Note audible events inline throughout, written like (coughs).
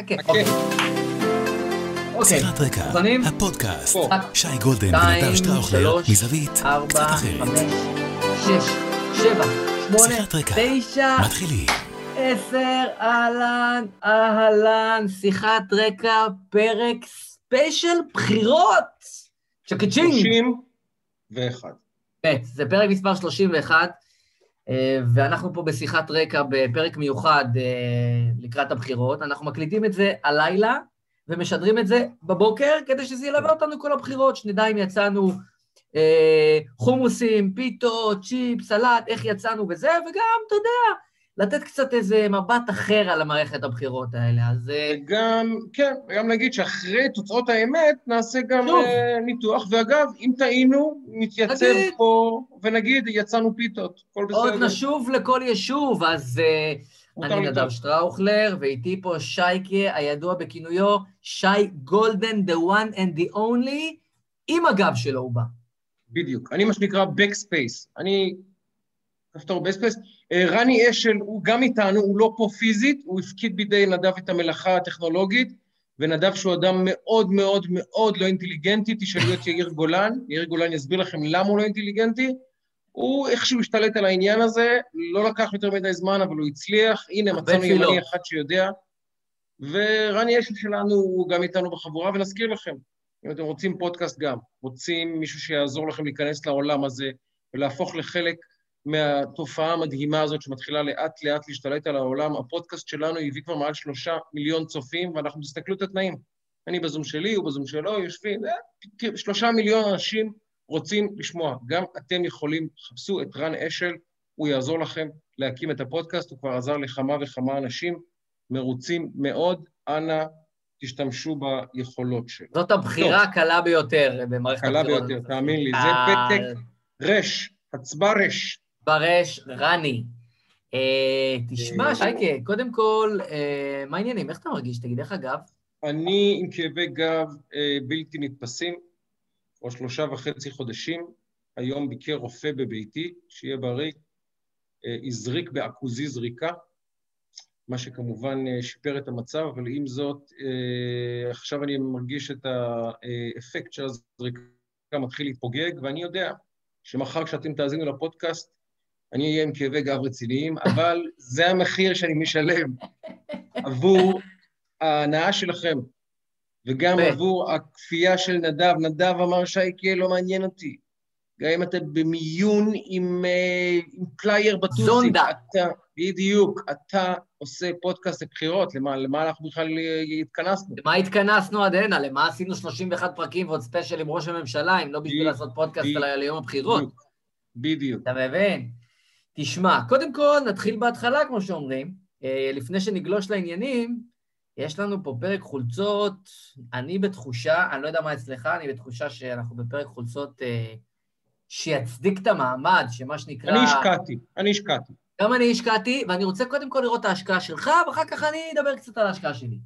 חכה. אוקיי. אוקיי. מוכנים? הפודקאסט. פה. שי גולדן ונדב שטראוכלר, מזווית קצת אחרת. חמש, שש, שבע, שמונה, שיחת רקע. תשע, מתחילים. עשר, אהלן, אהלן, שיחת רקע, פרק ספיישל בחירות. צ'קצ'ינג. 31. כן, זה פרק מספר 31, אה, ואנחנו פה בשיחת רקע בפרק מיוחד אה, לקראת הבחירות. אנחנו מקליטים את זה הלילה ומשדרים את זה בבוקר, כדי שזה ילווה אותנו כל הבחירות, שנדע אם יצאנו אה, חומוסים, פיתות, צ'יפ, סלט, איך יצאנו וזה, וגם, אתה יודע, לתת קצת איזה מבט אחר על המערכת הבחירות האלה. אז אה, וגם, כן, וגם נגיד שאחרי תוצאות האמת נעשה גם שוב. uh, ניתוח, ואגב, אם טעינו, נתייצב נגיד. פה ונגיד, יצאנו פיתות, הכל בסדר. עוד נשוב לכל יישוב, אז... אה, אני. נדב שטראוכלר, ואיתי פה שייקה, הידוע בכינויו שי גולדן, the one and the only, עם הגב שלו הוא בא. בדיוק. אני מה שנקרא Backspace. אני, כפתור Backspace. אה, רני אשל הוא גם איתנו, הוא לא פה פיזית, הוא הפקיד בידי נדב את המלאכה הטכנולוגית, ונדב שהוא אדם מאוד מאוד מאוד לא אינטליגנטי, תשאלו את יאיר גולן, יאיר גולן יסביר לכם למה הוא לא אינטליגנטי. הוא איכשהו השתלט על העניין הזה, לא לקח יותר מדי זמן, אבל הוא הצליח. הנה, מצאנו. ימני אחד שיודע. ורני אשל שלנו הוא גם איתנו בחבורה, ונזכיר לכם, אם אתם רוצים פודקאסט גם, רוצים מישהו שיעזור לכם להיכנס לעולם הזה ולהפוך לחלק מהתופעה המדהימה הזאת שמתחילה לאט-לאט להשתלט על העולם, הפודקאסט שלנו הביא כבר מעל שלושה מיליון צופים, ואנחנו תסתכלו את התנאים. אני בזום שלי, הוא בזום שלו, יושבים, אה, שלושה מיליון אנשים רוצים לשמוע. גם אתם יכולים, חפשו את רן אשל, הוא יעזור לכם להקים את הפודקאסט, הוא כבר עזר לכמה וכמה אנשים, מרוצים מאוד, אנא תשתמשו ביכולות שלו. זאת הבחירה הקלה ביותר במערכת קלה הבחירות. ביותר, תאמין לי, זה אה, פתק רש, הצבע רש. ברש, רני. אה, תשמע, אה, שייקה, קודם כל, אה, מה העניינים? איך אתה מרגיש? תגיד, איך הגב? אני עם כאבי גב בלתי נתפסים, כבר שלושה וחצי חודשים, היום ביקר רופא בביתי, שיהיה בריא, הזריק בעכוזי זריקה, מה שכמובן שיפר את המצב, אבל עם זאת, עכשיו אני מרגיש את האפקט של הזריקה מתחיל להתפוגג, ואני יודע שמחר כשאתם תאזינו לפודקאסט, אני אהיה עם כאבי גב רציניים, אבל זה המחיר שאני משלם עבור ההנאה שלכם, וגם ו- עבור הכפייה של נדב. נדב אמר שייקה, לא מעניין אותי. גם אם אתה במיון עם, אה, עם flare בטוסיק. זונדה. אתה, בדיוק, אתה עושה פודקאסט לבחירות, למה, למה אנחנו בכלל אה, התכנסנו? למה התכנסנו עד הנה? למה עשינו 31 פרקים ועוד ספיישל עם ראש הממשלה, אם לא בשביל לעשות פודקאסט על יום הבחירות? בדיוק. אתה מבין? תשמע, קודם כל נתחיל בהתחלה, כמו שאומרים. אה, לפני שנגלוש לעניינים, יש לנו פה פרק חולצות, אני בתחושה, אני לא יודע מה אצלך, אני בתחושה שאנחנו בפרק חולצות אה, שיצדיק את המעמד, שמה שנקרא... אני השקעתי, אני השקעתי. גם אני השקעתי, ואני רוצה קודם כל לראות את ההשקעה שלך, ואחר כך אני אדבר קצת על ההשקעה שלי.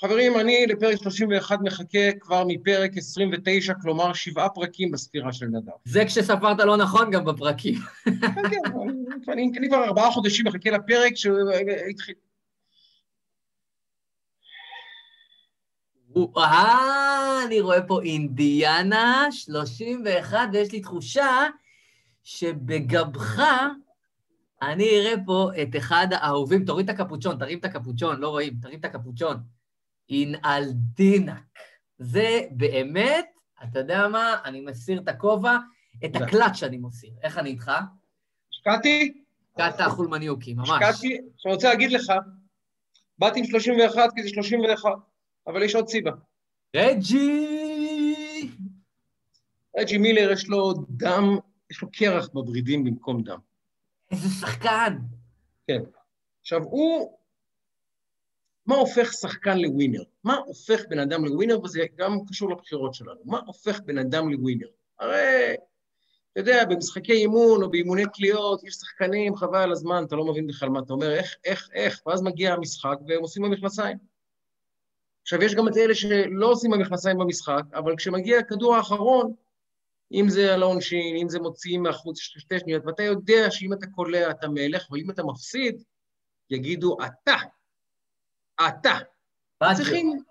חברים, אני לפרק 31 מחכה כבר מפרק 29, כלומר שבעה פרקים בספירה של נדב. זה כשספרת לא נכון גם בפרקים. כן, כן, אני- כבר ארבעה חודשים מחכה לפרק שהתחיל. אה, אני רואה פה אינדיאנה 31, ויש לי תחושה שבגבך אני אראה פה את אחד האהובים. תוריד את הקפוצ'ון, תרים את הקפוצ'ון, לא רואים, תרים את הקפוצ'ון. אינאלדינק. זה באמת, אתה יודע מה, אני מסיר את הכובע, את תודה. הקלאץ' אני מסיר. איך אני איתך? השקעתי, קאטה חולמניוקי, ממש. השקעתי, אני רוצה להגיד לך, באתי עם 31 כי זה 31, אבל יש עוד סיבה. רג'י! רג'י מילר יש לו דם, יש לו קרח בוורידים במקום דם. איזה שחקן. כן. עכשיו, הוא... מה הופך שחקן לווינר? מה הופך בן אדם לווינר? וזה גם קשור לבחירות שלנו. מה הופך בן אדם לווינר? הרי, אתה יודע, במשחקי אימון או באימוני קליעות, יש שחקנים, חבל על הזמן, אתה לא מבין בכלל מה אתה אומר, איך, איך, איך, ואז מגיע המשחק והם עושים במכנסיים. עכשיו, יש גם את אלה שלא עושים במכנסיים במשחק, אבל כשמגיע הכדור האחרון, אם זה על העונשין, אם זה מוציאים מהחוץ שתי שניות, ואתה יודע שאם אתה קולע אתה מלך, אבל אם אתה מפסיד, יגידו אתה, אתה, צריכים,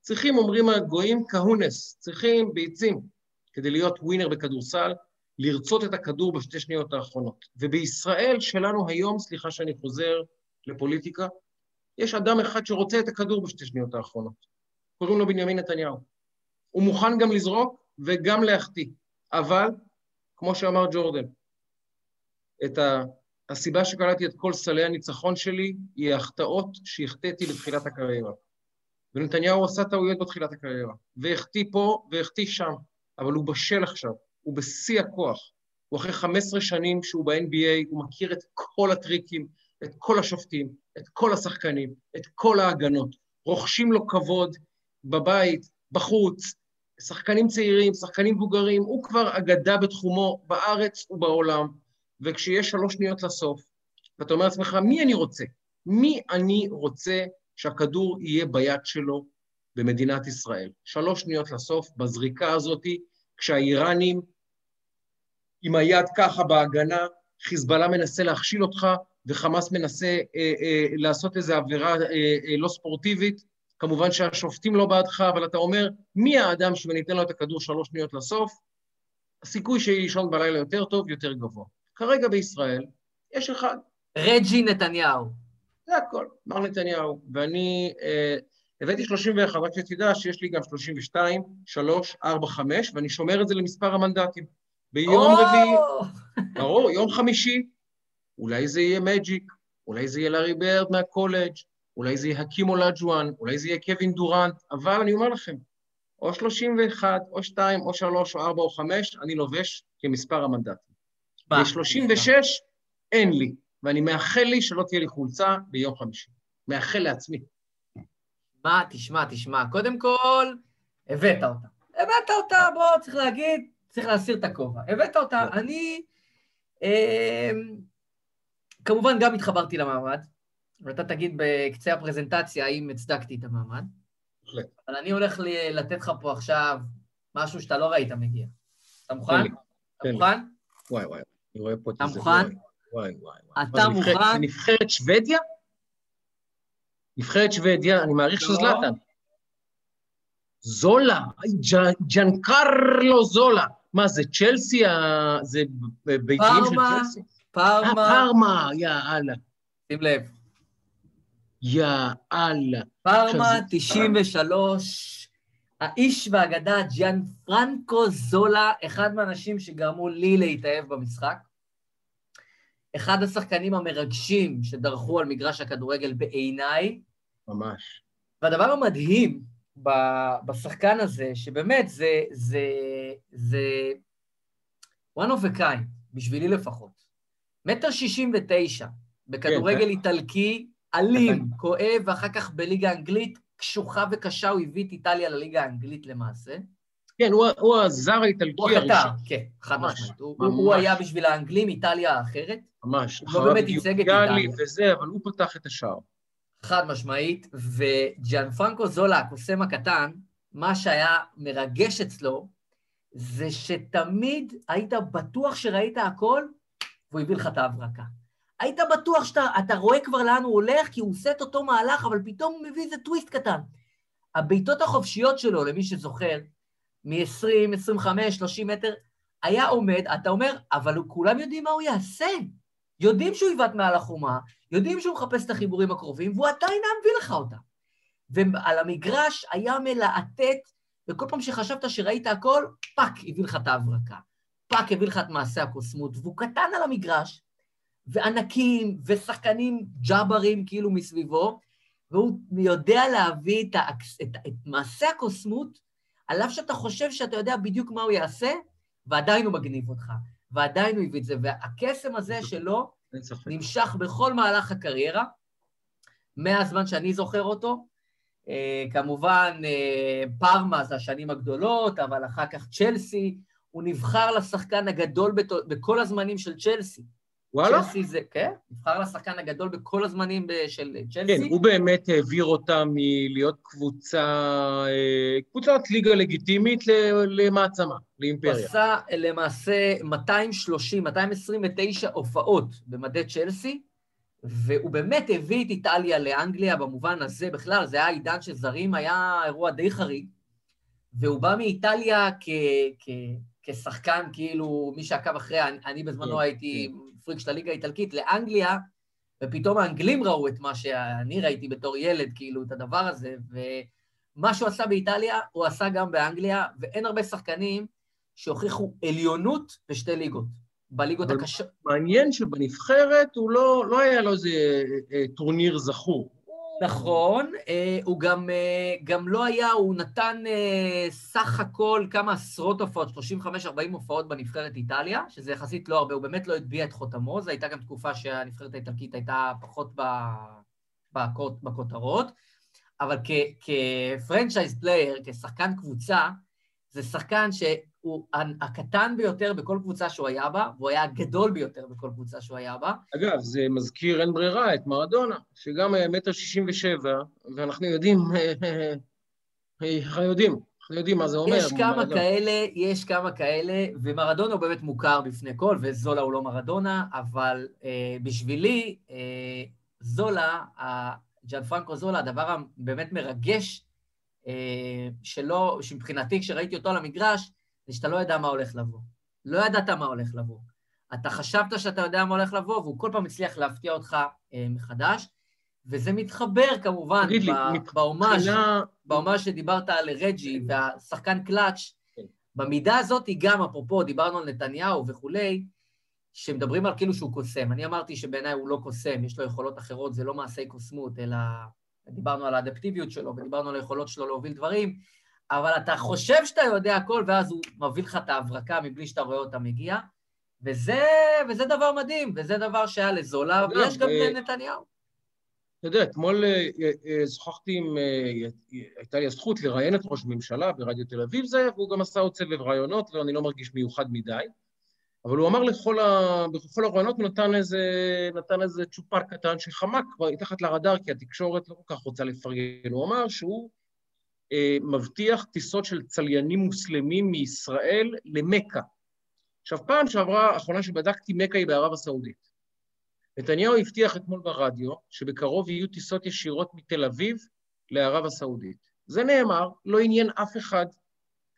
צריכים, אומרים הגויים, כהונס, צריכים ביצים כדי להיות ווינר בכדורסל, לרצות את הכדור בשתי שניות האחרונות. ובישראל שלנו היום, סליחה שאני חוזר לפוליטיקה, יש אדם אחד שרוצה את הכדור בשתי שניות האחרונות. קוראים לו בנימין נתניהו. הוא מוכן גם לזרוק וגם להחטיא, אבל, כמו שאמר ג'ורדן, את ה... הסיבה שקלטתי את כל סלי הניצחון שלי היא ההחטאות שהחטאתי בתחילת הקריירה. ונתניהו עשה טעויות בתחילת הקריירה, והחטיא פה והחטיא שם, אבל הוא בשל עכשיו, הוא בשיא הכוח. הוא אחרי 15 שנים שהוא ב-NBA, הוא מכיר את כל הטריקים, את כל השופטים, את כל השחקנים, את כל ההגנות. רוכשים לו כבוד בבית, בחוץ, שחקנים צעירים, שחקנים מבוגרים, הוא כבר אגדה בתחומו בארץ ובעולם, וכשיש שלוש שניות לסוף, ואתה אומר לעצמך, מי אני רוצה? מי אני רוצה שהכדור יהיה ביד שלו במדינת ישראל? שלוש שניות לסוף, בזריקה הזאתי, כשהאיראנים עם היד ככה בהגנה, חיזבאללה מנסה להכשיל אותך, וחמאס מנסה אה, אה, לעשות איזו עבירה אה, אה, לא ספורטיבית, כמובן שהשופטים לא בעדך, אבל אתה אומר, מי האדם שניתן לו את הכדור שלוש שניות לסוף? הסיכוי שיישון בלילה יותר טוב, יותר גבוה. כרגע בישראל יש אחד. רג'י נתניהו. זה הכל, מר נתניהו. ואני אה, הבאתי 31, רק שתדע שיש לי גם 32, 3, 4, 5, ואני שומר את זה למספר המנדטים. ביום רביעי, ברור, יום חמישי, אולי זה יהיה מג'יק, אולי זה יהיה לארי ברד מהקולג', אולי זה יהיה הקים אולג'ואן, אולי זה יהיה קווין דורנט, אבל אני אומר לכם, או 31, או 2, או 3, או 4, או 5, אני לובש כמספר המנדטים. ב-36 אין לי, ואני מאחל לי שלא תהיה לי חולצה ביום חמישי. מאחל לעצמי. מה, תשמע, תשמע, קודם כל, הבאת אותה. הבאת אותה, בוא, צריך להגיד, צריך להסיר את הכובע. הבאת אותה, לא. אני... אה, כמובן, גם התחברתי למעמד, ואתה תגיד בקצה הפרזנטציה האם הצדקתי את המעמד. בהחלט. אבל אני הולך לתת לך פה עכשיו משהו שאתה לא ראית מגיע. אתה מוכן? אתה מוכן? וואי, וואי, אני רואה פה את זה. אתה מוכן? וואי, וואי. אתה מוכן? נבחרת שוודיה? נבחרת שוודיה, אני מעריך שזה לא. זלאטן. זולה, ג'אנקרלו זולה. מה, זה צ'לסי? זה ביתיים של צ'לסי? פארמה. אה, פארמה, יא אללה. שים לב. יא אללה. פארמה 93, האיש והאגדה ג'יאן פרנקו זולה, אחד מהאנשים שגרמו לי להתאהב במשחק. אחד השחקנים המרגשים שדרכו על מגרש הכדורגל בעיניי. ממש. והדבר המדהים בשחקן הזה, שבאמת זה, זה, זה one of a kind, בשבילי לפחות. מטר שישים ותשע, בכדורגל כן, איטלקי, אלים, כואב, ואחר כך בליגה האנגלית, קשוחה וקשה, הוא הביא את איטליה לליגה האנגלית למעשה. כן, הוא, הוא הזר האיטלקי הראשון. הוא החטא, כן, חד משמעית. הוא, הוא היה בשביל האנגלים איטליה האחרת. ממש. הוא לא באמת ייצג את איטליה. וזה, אבל הוא פתח את השער. חד משמעית, וג'אן פרנקו זולה, הקוסם הקטן, מה שהיה מרגש אצלו, זה שתמיד היית בטוח שראית הכל, והוא הביא לך את ההברקה. היית בטוח שאתה רואה כבר לאן הוא הולך, כי הוא עושה את אותו מהלך, אבל פתאום הוא מביא איזה טוויסט קטן. הבעיטות החופשיות שלו, למי שזוכר, מ-20, 25, 30 מטר, היה עומד, אתה אומר, אבל כולם יודעים מה הוא יעשה. יודעים שהוא יבעט מעל החומה, יודעים שהוא מחפש את החיבורים הקרובים, והוא עדיין מביא לך אותה. ועל המגרש היה מלהטט, וכל פעם שחשבת שראית הכל, fuck, הביא לך את ההברקה. fuck הביא לך את מעשה הקוסמות, והוא קטן על המגרש, וענקים, ושחקנים ג'אברים כאילו מסביבו, והוא יודע להביא את, האקס, את, את מעשה הקוסמות, על אף שאתה חושב שאתה יודע בדיוק מה הוא יעשה, ועדיין הוא מגניב אותך, ועדיין הוא הביא את זה. והקסם הזה שלו נמשך בכל מהלך הקריירה, מהזמן שאני זוכר אותו. Uh, כמובן, uh, פארמה זה השנים הגדולות, אבל אחר כך צ'לסי, הוא נבחר לשחקן הגדול בכל הזמנים של צ'לסי. וואלה? צ'לסי זה, כן, נבחר לשחקן הגדול בכל הזמנים של צ'לסי. כן, הוא באמת העביר אותה מלהיות קבוצה, אה, קבוצת ליגה לגיטימית למעצמה, לאימפריה. הוא עשה למעשה 230, 229 הופעות במדי צ'לסי, והוא באמת הביא את איטליה לאנגליה במובן הזה בכלל, זה היה עידן של זרים, היה אירוע די חריג, והוא בא מאיטליה כ, כ, כשחקן, כאילו, מי שעקב אחרי, אני, אני בזמנו כן, הייתי כן. פריק של הליגה האיטלקית, לאנגליה, ופתאום האנגלים ראו את מה שאני ראיתי בתור ילד, כאילו, את הדבר הזה, ומה שהוא עשה באיטליה, הוא עשה גם באנגליה, ואין הרבה שחקנים שהוכיחו עליונות בשתי ליגות. בליגות הקשות. מעניין שבנבחרת הוא לא, לא היה לו איזה אה, אה, טורניר זכור. נכון, אה, הוא גם, גם לא היה, הוא נתן סך הכל כמה עשרות הופעות, 35-40 הופעות בנבחרת איטליה, שזה יחסית לא הרבה, הוא באמת לא הטביע את חותמו, זו הייתה גם תקופה שהנבחרת האיטלקית הייתה פחות בכותרות, אבל כ franchise player, כשחקן קבוצה, זה שחקן שהוא הקטן ביותר בכל קבוצה שהוא היה בה, והוא היה הגדול ביותר בכל קבוצה שהוא היה בה. אגב, זה מזכיר אין ברירה את מרדונה, שגם היה מטר שישים ושבע, ואנחנו יודעים, אנחנו יודעים, אנחנו יודעים מה זה אומר. יש כמה מרדונה. כאלה, יש כמה כאלה, ומרדונה הוא באמת מוכר בפני כל, וזולה הוא לא מרדונה, אבל אה, בשבילי, אה, זולה, ג'אן פרנקו זולה, הדבר הבאמת מרגש אה, שלא, שמבחינתי כשראיתי אותו על המגרש, זה שאתה לא יודע מה הולך לבוא. לא ידעת מה הולך לבוא. אתה חשבת שאתה יודע מה הולך לבוא, והוא כל פעם הצליח להפתיע אותך אה, מחדש, וזה מתחבר כמובן בהומאז' מבחינה... שדיברת על רג'י והשחקן קלאץ', כן. במידה הזאת היא גם, אפרופו, דיברנו על נתניהו וכולי, שמדברים על כאילו שהוא קוסם. אני אמרתי שבעיניי הוא לא קוסם, יש לו יכולות אחרות, זה לא מעשי קוסמות, אלא דיברנו על האדפטיביות שלו ודיברנו על היכולות שלו להוביל דברים, אבל אתה חושב שאתה יודע הכל, ואז הוא מביא לך את ההברקה מבלי שאתה רואה אותה מגיע, וזה, וזה דבר מדהים, וזה דבר שהיה לזולה, ויש גם לנתניהו. אתה יודע, אתמול אה, אה, שוחחתי עם, אה, הייתה לי הזכות לראיין את ראש הממשלה ברדיו תל אביב זה, והוא גם עשה עוד סבב ראיונות, ואני לא מרגיש מיוחד מדי. אבל הוא אמר לכל ה... בכל הרעיונות הוא נתן איזה, נתן איזה צ'ופר קטן שחמק כבר מתחת לרדאר, כי התקשורת לא כל כך רוצה לפרגן. הוא אמר שהוא אה, מבטיח טיסות של צליינים מוסלמים מישראל למכה. עכשיו, פעם שעברה, האחרונה שבדקתי, מכה היא בערב הסעודית. נתניהו הבטיח אתמול ברדיו שבקרוב יהיו טיסות ישירות מתל אביב לערב הסעודית. זה נאמר, לא עניין אף אחד,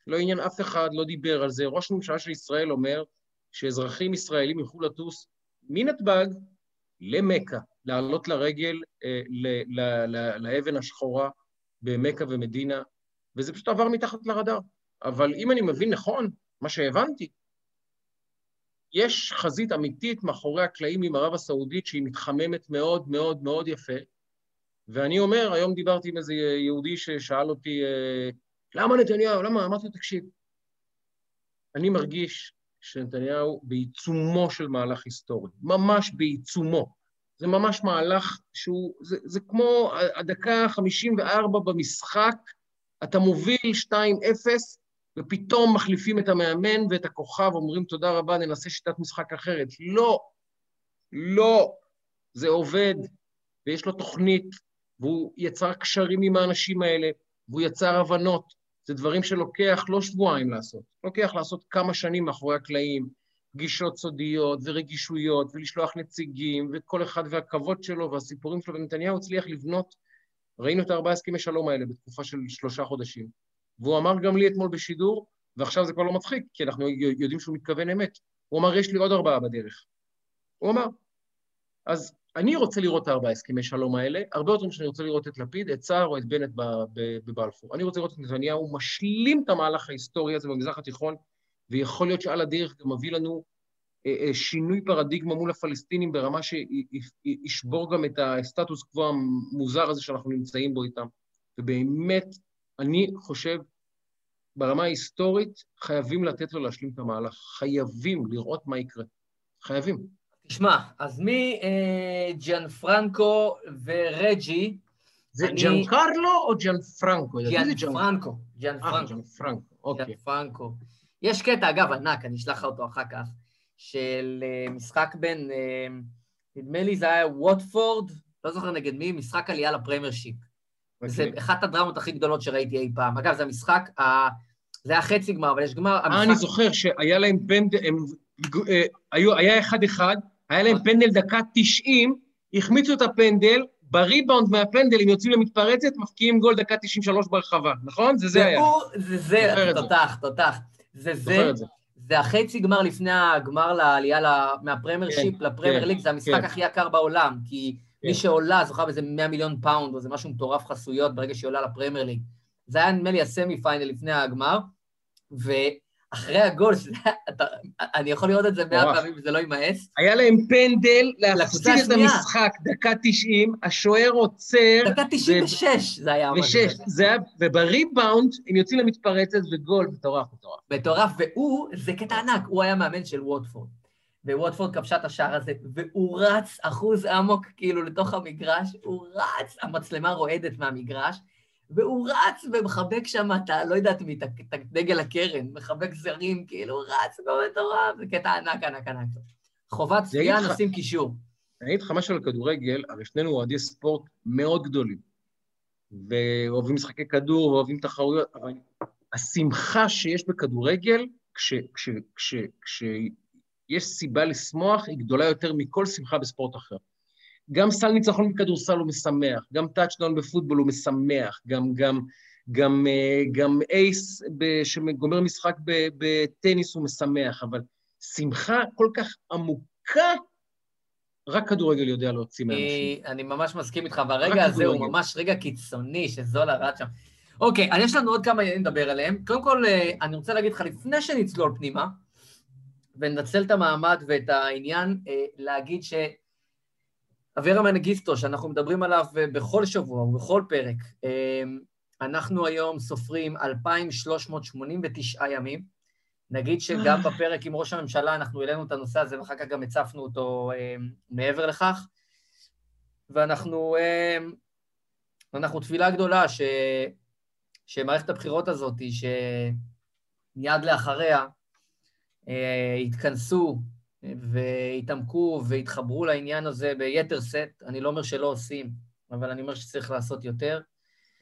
לא עניין אף אחד, לא דיבר על זה. ראש הממשלה של ישראל אומר, שאזרחים ישראלים יוכלו לטוס מנתב"ג למכה, לעלות לרגל אה, ל, ל, ל, לאבן השחורה במכה ומדינה, וזה פשוט עבר מתחת לרדאר. אבל אם אני מבין נכון, מה שהבנתי, יש חזית אמיתית מאחורי הקלעים עם ערב הסעודית שהיא מתחממת מאוד מאוד מאוד יפה, ואני אומר, היום דיברתי עם איזה יהודי ששאל אותי, אה, למה נתניהו? למה? אמרתי לו, תקשיב, אני מרגיש שנתניהו בעיצומו של מהלך היסטורי, ממש בעיצומו. זה ממש מהלך שהוא, זה, זה כמו הדקה ה-54 במשחק, אתה מוביל 2-0, ופתאום מחליפים את המאמן ואת הכוכב, אומרים תודה רבה, ננסה שיטת משחק אחרת. לא, לא, זה עובד, ויש לו תוכנית, והוא יצר קשרים עם האנשים האלה, והוא יצר הבנות. זה דברים שלוקח לא שבועיים לעשות, לוקח לעשות כמה שנים מאחורי הקלעים, פגישות סודיות ורגישויות, ולשלוח נציגים, וכל אחד והכבוד שלו והסיפורים שלו, ונתניהו הצליח לבנות, ראינו את ארבעה הסכמי שלום האלה בתקופה של שלושה חודשים. והוא אמר גם לי אתמול בשידור, ועכשיו זה כבר לא מצחיק, כי אנחנו יודעים שהוא מתכוון אמת, הוא אמר, יש לי עוד ארבעה בדרך. הוא אמר. אז אני רוצה לראות את ארבע הסכמי שלום האלה, הרבה יותר משאני רוצה לראות את לפיד, את סער או את בנט בבלפור. אני רוצה לראות את נתניהו משלים את המהלך ההיסטורי הזה במזרח התיכון, ויכול להיות שעל הדרך גם מביא לנו אה, אה, שינוי פרדיגמה מול הפלסטינים ברמה שישבור גם את הסטטוס קוו המוזר הזה שאנחנו נמצאים בו איתם. ובאמת, אני חושב, ברמה ההיסטורית, חייבים לתת לו להשלים את המהלך. חייבים לראות מה יקרה. חייבים. תשמע, אז מי אה, ג'אן פרנקו ורג'י... זה אני... ג'אן קרלו או ג'אן פרנקו? ג'אן פרנקו. ג'אן פרנקו. ג'אן פרנקו, אוקיי. ג'אן פרנקו. יש קטע, אגב, ענק, אני אשלח לך אותו אחר כך, של אה, משחק בין, אה, נדמה לי זה היה ווטפורד, לא זוכר נגד מי, משחק עלייה ל Premiership. Okay. זה אוקיי. אחת הדרמות הכי גדולות שראיתי אי פעם. אגב, זה המשחק, זה היה חצי גמר, אבל יש גמר... אה, אני זוכר שהיה להם פנדל, היה אחד-אחד, היה להם פנדל דקה 90, החמיצו את הפנדל, בריבאונד מהפנדל הם יוצאים למתפרצת, מפקיעים גול דקה 93 ברחבה, נכון? זה זה היה. זה זה, תותח, תותח. זה זה. זה החצי גמר לפני הגמר לעלייה מה Premiership כן, ל Premier כן, League, זה המשחק כן. הכי יקר בעולם, כי מי שעולה זוכה באיזה 100 מיליון פאונד, או זה משהו מטורף חסויות ברגע שהיא עולה ל Premier League. זה היה נדמה לי ה semi final לפני הגמר, ואחרי הגול, אני יכול לראות את זה מאה פעמים וזה לא יימאס. היה להם פנדל להפסיד את המשחק, דקה 90, השוער עוצר. דקה 96 זה היה. ושש, זה היה, ובריבאונד הם יוצאים למתפרצת וגול, מטורף, מטורף. מטורף, והוא, זה קטע ענק, הוא היה מאמן של ווטפורד. וווטפורד כבשה את השער הזה, והוא רץ אחוז אמוק כאילו לתוך המגרש, הוא רץ, המצלמה רועדת מהמגרש, והוא רץ ומחבק שם, אתה לא יודעת מי, את דגל הקרן, מחבק זרים, כאילו, רץ במטורף, זה קטע ענק, ענק, ענק. חובת צפייה, נשים קישור. אני אגיד לך משהו על כדורגל, הרי שנינו אוהדי ספורט מאוד גדולים, ואוהבים משחקי כדור ואוהבים תחרויות, אבל השמחה שיש בכדורגל, כשיש כש, כש, כש, כש, סיבה לשמוח, היא גדולה יותר מכל שמחה בספורט אחר. גם סל ניצחון בכדורסל הוא משמח, גם טאצ'דאון בפוטבול הוא משמח, גם, גם, גם, אה, גם אייס שגומר משחק בטניס הוא משמח, אבל שמחה כל כך עמוקה, רק כדורגל יודע להוציא מאנשים. אני ממש מסכים איתך, והרגע הזה הוא ממש רגע קיצוני שזולה רץ שם. אוקיי, אז יש לנו עוד כמה עניינים לדבר עליהם. קודם כל, אה, אני רוצה להגיד לך, לפני שנצלול פנימה, וננצל את המעמד ואת העניין, אה, להגיד ש... אברה מנגיסטו, שאנחנו מדברים עליו בכל שבוע ובכל פרק, אמ, אנחנו היום סופרים 2,389 ימים. נגיד שגם אה. בפרק עם ראש הממשלה אנחנו העלינו את הנושא הזה ואחר כך גם הצפנו אותו מעבר לכך. ואנחנו אנחנו תפילה גדולה ש, שמערכת הבחירות הזאת, שמיד לאחריה אה, יתכנסו והתעמקו והתחברו לעניין הזה ביתר סט. אני לא אומר שלא עושים, אבל אני אומר שצריך לעשות יותר.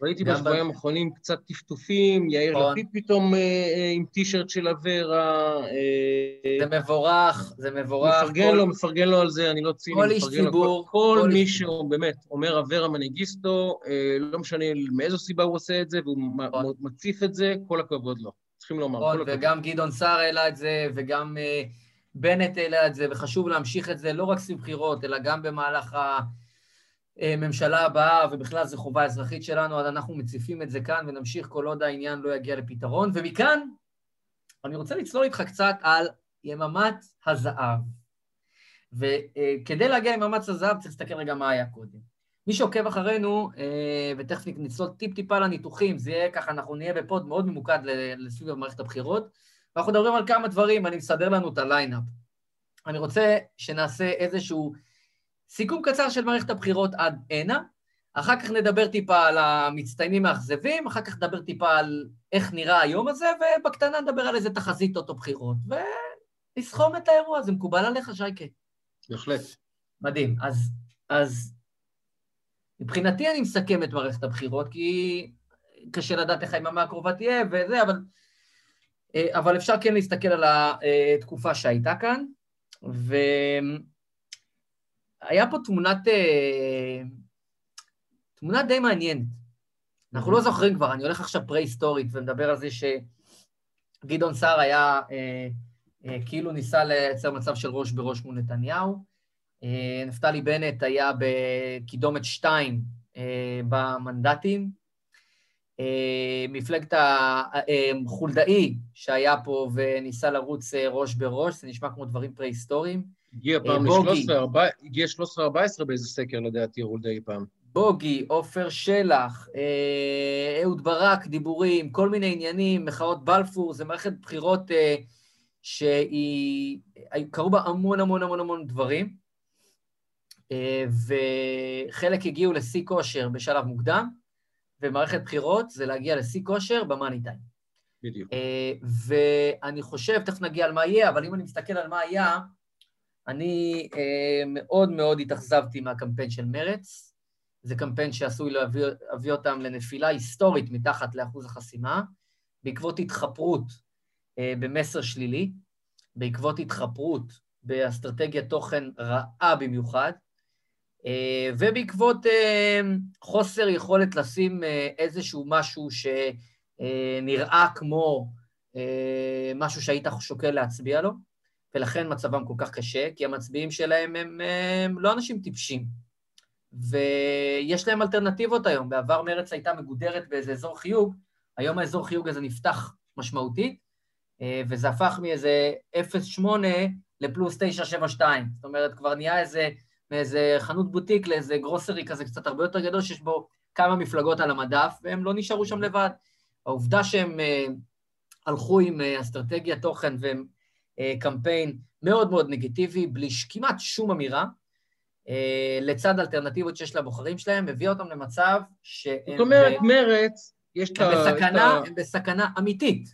ראיתי בשבועיים האחרונים ב... קצת טפטופים, יאיר נכון. לפיד פתאום אה, אה, עם טישרט של אברה. אה, זה מבורך, זה מבורך. מפרגן כל... לו, מפרגן לו על זה, אני לא ציני, כל איש ציבור. כל, כל מי שהוא באמת אומר אברה מנהיגיסטו, אה, לא משנה מאיזו סיבה הוא עושה את זה, והוא נכון. מציף את זה, כל הכבוד לו. צריכים לומר, נכון, כל הכבוד. וגם גדעון סער העלה את זה, וגם... אה, בנט העלה את זה, וחשוב להמשיך את זה לא רק סביב בחירות, אלא גם במהלך הממשלה הבאה, ובכלל זו חובה אזרחית שלנו, אז אנחנו מציפים את זה כאן ונמשיך כל עוד העניין לא יגיע לפתרון. ומכאן, אני רוצה לצלול איתך קצת על יממת הזהב. וכדי להגיע ליממת הזהב צריך להסתכל רגע מה היה קודם. מי שעוקב אחרינו, אה, ותכף נצלול טיפ-טיפה לניתוחים, זה יהיה ככה, אנחנו נהיה בפוד מאוד ממוקד לסביב מערכת הבחירות. ואנחנו מדברים על כמה דברים, אני מסדר לנו את הליינאפ. אני רוצה שנעשה איזשהו סיכום קצר של מערכת הבחירות עד הנה, אחר כך נדבר טיפה על המצטיינים האכזבים, אחר כך נדבר טיפה על איך נראה היום הזה, ובקטנה נדבר על איזה תחזית אוטו בחירות, ונסכום את האירוע, זה מקובל עליך, שייקה? בהחלט. מדהים. אז, אז מבחינתי אני מסכם את מערכת הבחירות, כי קשה לדעת איך היממה הקרובה תהיה וזה, אבל אבל אפשר כן להסתכל על התקופה שהייתה כאן, והיה פה תמונת, אה, תמונה די מעניינת. אנחנו לא זוכרים כבר, אני הולך עכשיו פרה-היסטורית ומדבר על זה שגדעון סער היה, אה, כאילו ניסה לייצר מצב של ראש בראש מול נתניהו. נפתלי בנט היה בקידומת שתיים במנדטים, אה, מפלגת החולדאי אה, שהיה פה וניסה לרוץ אה, ראש בראש, זה נשמע כמו דברים פרה-היסטוריים. הגיע פעם ל-13-14 הגיע 13-14 באיזה סקר לדעתי, חולדאי פעם. בוגי, עופר שלח, אהוד ברק, דיבורים, כל מיני עניינים, מחאות בלפור, זה מערכת בחירות שהיא... קרו בה המון המון המון המון דברים, וחלק הגיעו לשיא כושר בשלב מוקדם, ומערכת בחירות זה להגיע לשיא כושר במאני טיים. בדיוק. Uh, ואני חושב, תכף נגיע על מה יהיה, אבל אם אני מסתכל על מה היה, אני uh, מאוד מאוד התאכזבתי מהקמפיין של מרץ. זה קמפיין שעשוי להביא אותם לנפילה היסטורית מתחת לאחוז החסימה, בעקבות התחפרות uh, במסר שלילי, בעקבות התחפרות באסטרטגיית תוכן רעה במיוחד, ובעקבות אה, חוסר יכולת לשים אה, איזשהו משהו שנראה כמו משהו שהיית שוקל להצביע לו, ולכן מצבם כל כך קשה, כי המצביעים שלהם הם, הם לא אנשים טיפשים. ויש להם אלטרנטיבות היום. בעבר מרץ הייתה מגודרת באיזה אזור חיוג, היום האזור חיוג הזה נפתח משמעותית, וזה הפך מאיזה 0.8 לפלוס 9.72. זאת אומרת, כבר נהיה איזה מאיזה חנות בוטיק לאיזה גרוסרי כזה קצת הרבה יותר גדול, שיש בו כמה מפלגות על המדף, והם לא נשארו שם לבד. העובדה שהם uh, הלכו עם uh, אסטרטגיה תוכן והם uh, קמפיין מאוד מאוד נגטיבי, בלי כמעט שום אמירה, uh, לצד אלטרנטיבות שיש לבוחרים שלהם, הביאה אותם למצב שהם... זאת אומרת, מרץ, יש את ה... בסכנה, הם בסכנה אמיתית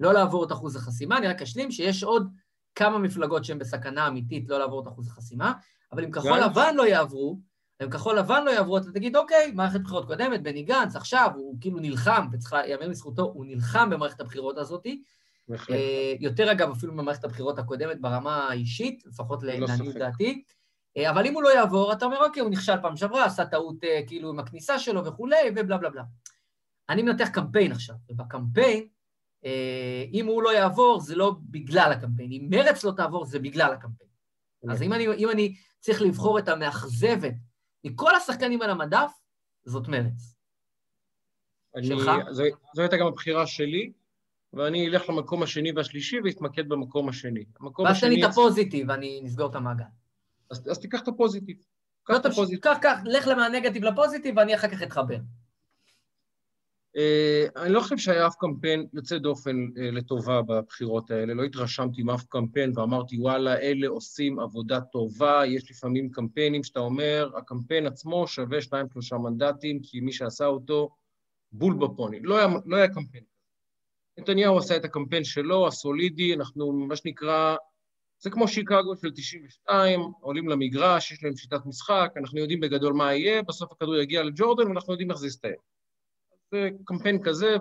לא לעבור את אחוז החסימה. אני רק אשלים שיש עוד כמה מפלגות שהן בסכנה אמיתית לא לעבור את אחוז החסימה, אבל אם כחול לבן לא יעברו, אם כחול לבן לא יעברו, אתה תגיד, אוקיי, מערכת בחירות קודמת, בני גנץ, עכשיו, הוא כאילו נלחם, וצריך להיאמר לזכותו, הוא נלחם במערכת הבחירות הזאת. אה, יותר, אגב, אפילו במערכת הבחירות הקודמת ברמה האישית, לפחות לא לעניות דעתי. אה, אבל אם הוא לא יעבור, אתה אומר, אוקיי, הוא נכשל פעם שעברה, עשה טעות אה, כאילו עם הכניסה שלו וכולי, ובלה בלה בלה. אני מנתח קמפיין עכשיו, ובקמפיין, אם הוא לא יעבור, זה לא בגלל הקמפיין. אם מרץ לא תעבור, זה בגלל הקמפיין. אז אם אני, אם אני צריך לבחור את המאכזבת מכל השחקנים על המדף, זאת מרץ. אני, שלך? זו, זו הייתה גם הבחירה שלי, ואני אלך למקום השני והשלישי ואתמקד במקום השני. ואז תן לי את הפוזיטיב ואני נסגור את המעגל. אז, אז תיקח את הפוזיטיב. קח לא. קח, קח, לך מהנגטיב לפוזיטיב ואני אחר כך אתחבר. אה, אני לא חושב שהיה אף קמפיין יוצא דופן אה, לטובה בבחירות האלה, לא התרשמתי מאף קמפיין ואמרתי, וואלה, אלה עושים עבודה טובה, יש לפעמים קמפיינים שאתה אומר, הקמפיין עצמו שווה שניים, שלושה מנדטים, כי מי שעשה אותו, בול בפוני. לא היה, לא היה קמפיין. נתניהו עשה את הקמפיין שלו, הסולידי, אנחנו, מה שנקרא, זה כמו שיקגו של 92, עולים למגרש, יש להם שיטת משחק, אנחנו יודעים בגדול מה יהיה, בסוף הכדור יגיע לג'ורדן ואנחנו יודעים איך זה יסתיים. זה קמפיין כזה,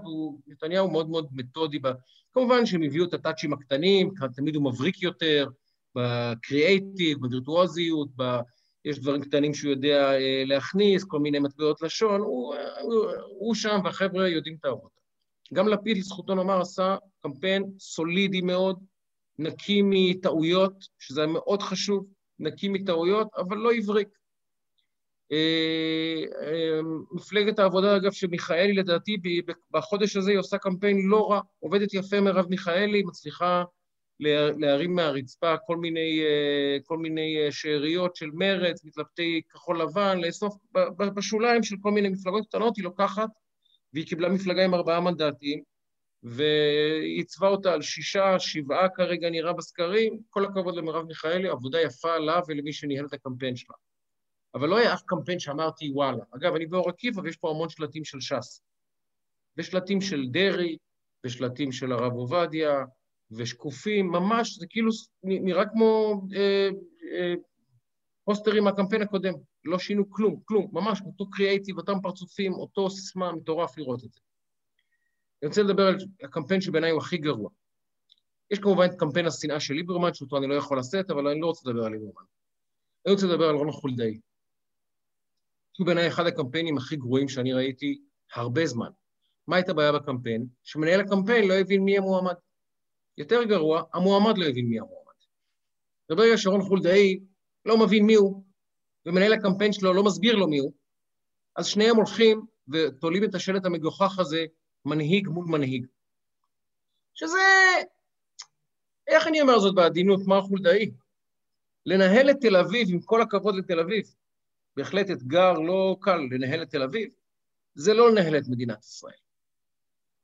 ונתניהו מאוד מאוד מתודי. בה. כמובן שהם הביאו את הטאצ'ים הקטנים, תמיד הוא מבריק יותר, בקריאייטיב, בווירטואוזיות, ב... יש דברים קטנים שהוא יודע אה, להכניס, כל מיני מטבעות לשון, הוא, הוא, הוא שם והחבר'ה יודעים את העבודה. גם לפיד, לזכותו נאמר, עשה קמפיין סולידי מאוד, נקי מטעויות, שזה היה מאוד חשוב, נקי מטעויות, אבל לא הבריק. אה, אה, מפלגת העבודה, אגב, שמיכאלי לדעתי בחודש הזה היא עושה קמפיין לא רע, עובדת יפה מרב מיכאלי, מצליחה להרים מהרצפה כל מיני, אה, כל מיני שאריות של מרץ, מתלבטי כחול לבן, לאסוף בשוליים של כל מיני מפלגות קטנות, היא לוקחת, והיא קיבלה מפלגה עם ארבעה מנדטים, והיא עיצבה אותה על שישה, שבעה כרגע נראה בסקרים, כל הכבוד למרב מיכאלי, עבודה יפה לה ולמי שניהל את הקמפיין שלה. אבל לא היה אף קמפיין שאמרתי, וואלה. אגב, אני באור עקיבא ויש פה המון שלטים של ש"ס. ושלטים של דרעי, ושלטים של הרב עובדיה, ושקופים, ממש, זה כאילו נראה כמו אה, אה, פוסטרים מהקמפיין הקודם. לא שינו כלום, כלום, ממש אותו קריאייטיב, אותם פרצופים, אותו סיסמה, מטורף לראות את זה. אני רוצה לדבר על הקמפיין שבעיניי הוא הכי גרוע. יש כמובן את קמפיין השנאה של ליברמן, שאותו אני לא יכול לשאת, אבל אני לא רוצה לדבר על ליברמן. אני רוצה לדבר על רון חולדאי. הוא בעיניי אחד הקמפיינים הכי גרועים שאני ראיתי הרבה זמן. מה הייתה הבעיה בקמפיין? שמנהל הקמפיין לא הבין מי המועמד. יותר גרוע, המועמד לא הבין מי המועמד. וברגע שרון חולדאי לא מבין מי הוא, ומנהל הקמפיין שלו לא מסביר לו מי הוא, אז שניהם הולכים ותולים את השלט המגוחך הזה, מנהיג מול מנהיג. שזה, איך אני אומר זאת בעדינות, מר חולדאי? לנהל את תל אביב, עם כל הכבוד לתל אביב, בהחלט אתגר לא קל לנהל את תל אביב, זה לא לנהל את מדינת ישראל.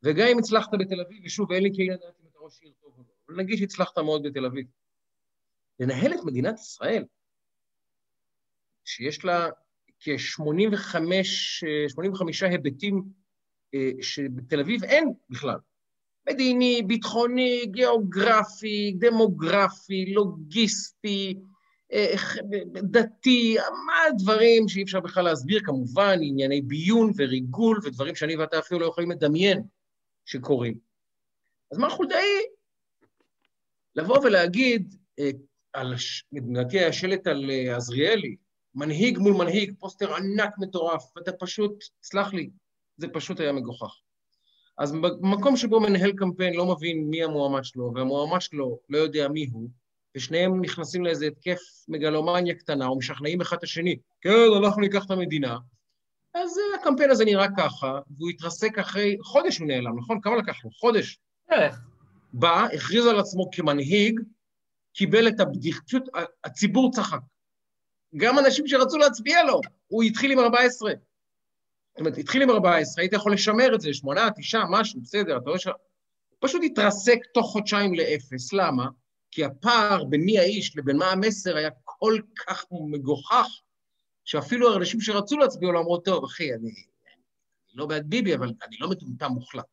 וגם אם הצלחת בתל אביב, ושוב, אין לי כאילו לדעת אם אתה ראש עיר טוב או לא, אבל נגיד שהצלחת מאוד בתל אביב. לנהל את מדינת ישראל, שיש לה כ-85 היבטים אה, שבתל אביב אין בכלל. מדיני, ביטחוני, גיאוגרפי, דמוגרפי, לוגיסטי, דתי, מה הדברים שאי אפשר בכלל להסביר, כמובן, ענייני ביון וריגול ודברים שאני ואתה אפילו לא יכולים לדמיין שקורים. אז מר חולדאי, לבוא ולהגיד אה, על, לדעתי השלט על אה, עזריאלי, מנהיג מול מנהיג, פוסטר ענק מטורף, ואתה פשוט, סלח לי, זה פשוט היה מגוחך. אז במקום שבו מנהל קמפיין לא מבין מי המועמד שלו, והמועמד שלו לא יודע מי הוא, ושניהם נכנסים לאיזה התקף מגלומניה קטנה, או משכנעים אחד את השני, כן, אנחנו ניקח את המדינה, אז הקמפיין הזה נראה ככה, והוא התרסק אחרי, חודש הוא נעלם, נכון? כמה לקח לו? חודש. איך? בא, הכריז על עצמו כמנהיג, קיבל את הבדיחה, פשוט הציבור צחק. גם אנשים שרצו להצביע לו, הוא התחיל עם 14. זאת אומרת, התחיל עם 14, היית יכול לשמר את זה, שמונה, תשעה, משהו, בסדר, אתה רואה ש... פשוט התרסק תוך חודשיים לאפס. למה? כי הפער בין מי האיש לבין מה המסר היה כל כך מגוחך, שאפילו האנשים שרצו להצביע לו אמרו, טוב, אחי, אני, אני לא בעד ביבי, אבל אני לא מטומטם מוחלט.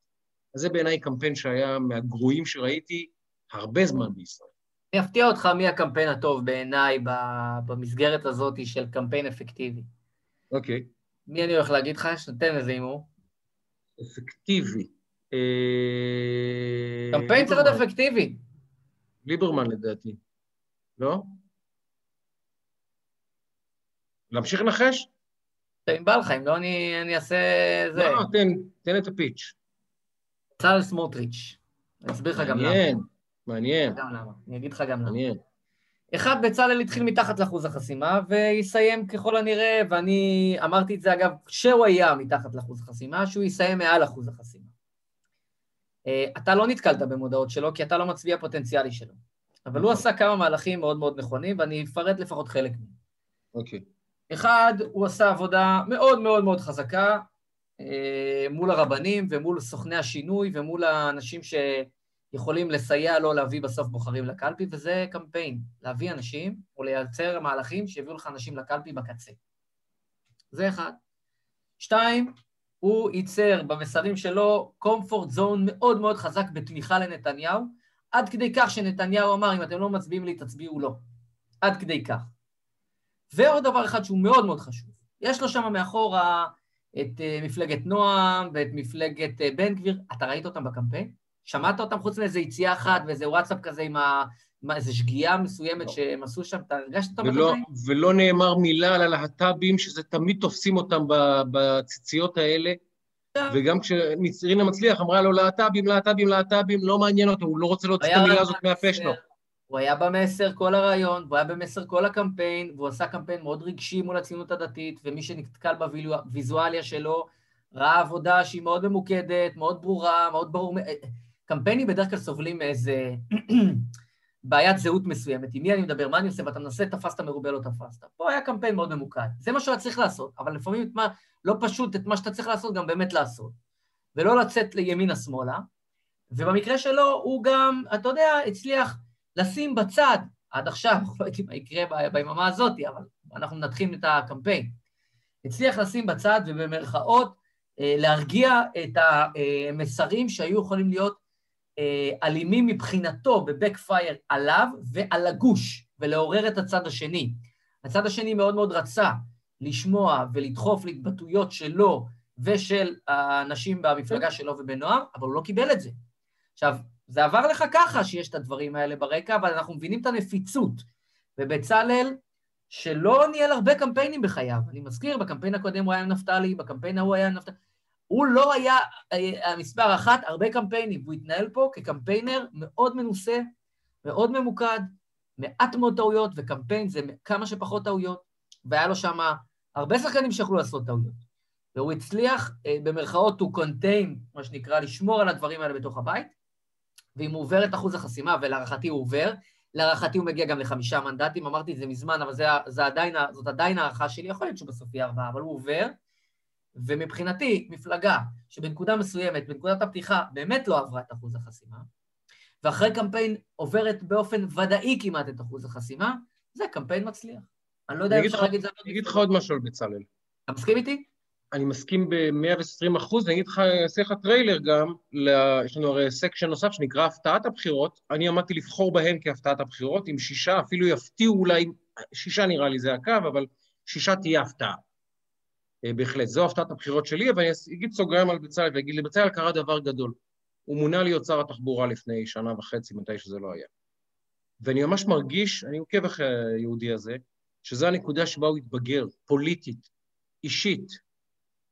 אז זה בעיניי קמפיין שהיה מהגרועים שראיתי הרבה זמן בישראל. אני אפתיע אותך מי הקמפיין הטוב בעיניי במסגרת הזאת של קמפיין אפקטיבי. אוקיי. Okay. מי אני הולך להגיד לך? שתתן איזה הימור. אפקטיבי. אה, קמפיין צריך להיות אפקטיבי. ליברמן לדעתי. לא? להמשיך לנחש? אם בא לך, אם לא, אני אעשה זה. לא, תן, תן את הפיץ'. בצלאל סמוטריץ'. אני אסביר לך גם למה. מעניין, מעניין. גם למה. אני אגיד לך גם למה. מעניין. אחד, בצלאל התחיל מתחת לאחוז החסימה, ויסיים ככל הנראה, ואני אמרתי את זה אגב, כשהוא היה מתחת לאחוז החסימה, שהוא יסיים מעל אחוז החסימה. Uh, אתה לא נתקלת במודעות שלו, כי אתה לא מצביע פוטנציאלי שלו. אבל הוא נכון. עשה כמה מהלכים מאוד מאוד נכונים, ואני אפרט לפחות חלק מהם. אוקיי. אחד, הוא עשה עבודה מאוד מאוד מאוד חזקה uh, מול הרבנים ומול סוכני השינוי ומול האנשים ש... יכולים לסייע לו להביא בסוף בוחרים לקלפי, וזה קמפיין, להביא אנשים או לייצר מהלכים שיביאו לך אנשים לקלפי בקצה. זה אחד. שתיים, הוא ייצר במסרים שלו comfort zone מאוד מאוד חזק בתמיכה לנתניהו, עד כדי כך שנתניהו אמר, אם אתם לא מצביעים לי, תצביעו לא. עד כדי כך. ועוד דבר אחד שהוא מאוד מאוד חשוב, יש לו שם מאחורה את uh, מפלגת נועם ואת מפלגת uh, בן גביר, אתה ראית אותם בקמפיין? שמעת אותם חוץ מאיזה יציאה אחת ואיזה וואטסאפ כזה עם ה... איזו שגיאה מסוימת לא. שהם עשו שם, אתה הרגשת אותם ולא, ולא נאמר מילה על הלהט"בים, שזה תמיד תופסים אותם בציציות האלה. וגם כשרינה מצליח אמרה לו להט"בים, להט"בים, להט"בים, לא מעניין אותו, הוא לא רוצה להוציא את המילה הזאת מהפה שלו. הוא היה במסר כל הרעיון, והוא היה במסר כל הקמפיין, והוא עשה קמפיין מאוד רגשי מול הציונות הדתית, ומי שנתקל בוויזואליה שלו ראה עבודה שהיא מאוד ממוקדת, מאוד ברורה, מאוד ברור. קמפיינים בדרך כלל סובלים מאיזה בעיית זהות מסוימת, עם מי אני מדבר, מה אני עושה, ואתה מנסה, תפסת מרובה, לא תפסת. פה היה קמפיין מאוד ממוקד. זה מה שאתה צריך לעשות, אבל לפעמים את מה, לא פשוט את מה שאתה צריך לעשות, גם באמת לעשות. ולא לצאת לימינה-שמאלה. ובמקרה שלו, הוא גם, אתה יודע, הצליח לשים בצד, עד עכשיו, (laughs) לא יודעת מה יקרה ביממה הזאת, אבל אנחנו מנתחים את הקמפיין. הצליח לשים בצד ובמרכאות אה, להרגיע את המסרים שהיו יכולים להיות אלימים מבחינתו בבקפייר עליו ועל הגוש, ולעורר את הצד השני. הצד השני מאוד מאוד רצה לשמוע ולדחוף להתבטאויות שלו ושל האנשים במפלגה שלו ובנועם, אבל הוא לא קיבל את זה. עכשיו, זה עבר לך ככה שיש את הדברים האלה ברקע, אבל אנחנו מבינים את הנפיצות. ובצלאל, שלא ניהל הרבה קמפיינים בחייו. אני מזכיר, בקמפיין הקודם הוא היה עם נפתלי, בקמפיין ההוא היה עם נפתלי. הוא לא היה אה, המספר אחת, הרבה קמפיינים, והוא התנהל פה כקמפיינר מאוד מנוסה, מאוד ממוקד, מעט מאוד טעויות, וקמפיין זה כמה שפחות טעויות, והיה לו שם הרבה שחקנים שיכולו לעשות טעויות. והוא הצליח, אה, במרכאות, to contain, מה שנקרא, לשמור על הדברים האלה בתוך הבית, ואם הוא עובר את אחוז החסימה, ולהערכתי הוא עובר, להערכתי הוא מגיע גם לחמישה מנדטים, אמרתי את זה מזמן, אבל זה, זה עדיין, זאת עדיין הערכה שלי, יכול להיות שהוא בסוף יהיה ארבעה, אבל הוא עובר, ומבחינתי, מפלגה שבנקודה מסוימת, בנקודת הפתיחה, באמת לא עברה את אחוז החסימה, ואחרי קמפיין עוברת באופן ודאי כמעט את אחוז החסימה, זה קמפיין מצליח. אני לא יודע אם אפשר להגיד את זה. אני אגיד לך עוד משהו על בצלאל. אתה מסכים איתי? אני מסכים ב-120 אחוז, אני אגיד לך, אני אעשה לך טריילר גם, יש לנו הרי section נוסף שנקרא הפתעת הבחירות, אני עמדתי לבחור בהם כהפתעת הבחירות, עם שישה, אפילו יפתיעו אולי, שישה נראה לי זה הקו, אבל שישה תהיה הפתעה. אה, בהחלט. זו הפתעת הבחירות שלי, אבל אני אגיד סוגריים על בצלאל ואגיד, לבצלאל קרה דבר גדול. הוא מונה להיות שר התחבורה לפני שנה וחצי, מתי שזה לא היה. ואני ממש מרגיש, אני עוקב אחרי היהודי הזה, שזו הנקודה שבה הוא התבגר, פוליטית, אישית,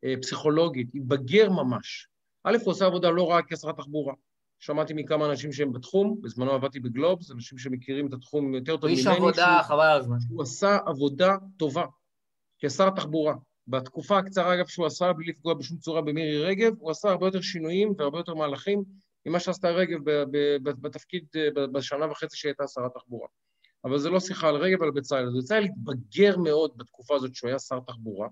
אה, פסיכולוגית, התבגר ממש. א', הוא עושה עבודה לא רע כשר התחבורה. שמעתי מכמה אנשים שהם בתחום, בזמנו עבדתי בגלובס, אנשים שמכירים את התחום יותר טוב ממני. איש עבודה, חבל על הזמן. הוא עשה עבודה טובה כשר התחבורה. בתקופה הקצרה, אגב, שהוא עשה, בלי לפגוע בשום צורה במירי רגב, הוא עשה הרבה יותר שינויים והרבה יותר מהלכים ממה שעשתה רגב בתפקיד, בשנה וחצי שהייתה שרת תחבורה. אבל זה לא שיחה על רגב, על בצלאל. אז בצלאל התבגר מאוד בתקופה הזאת שהוא היה שר תחבורה,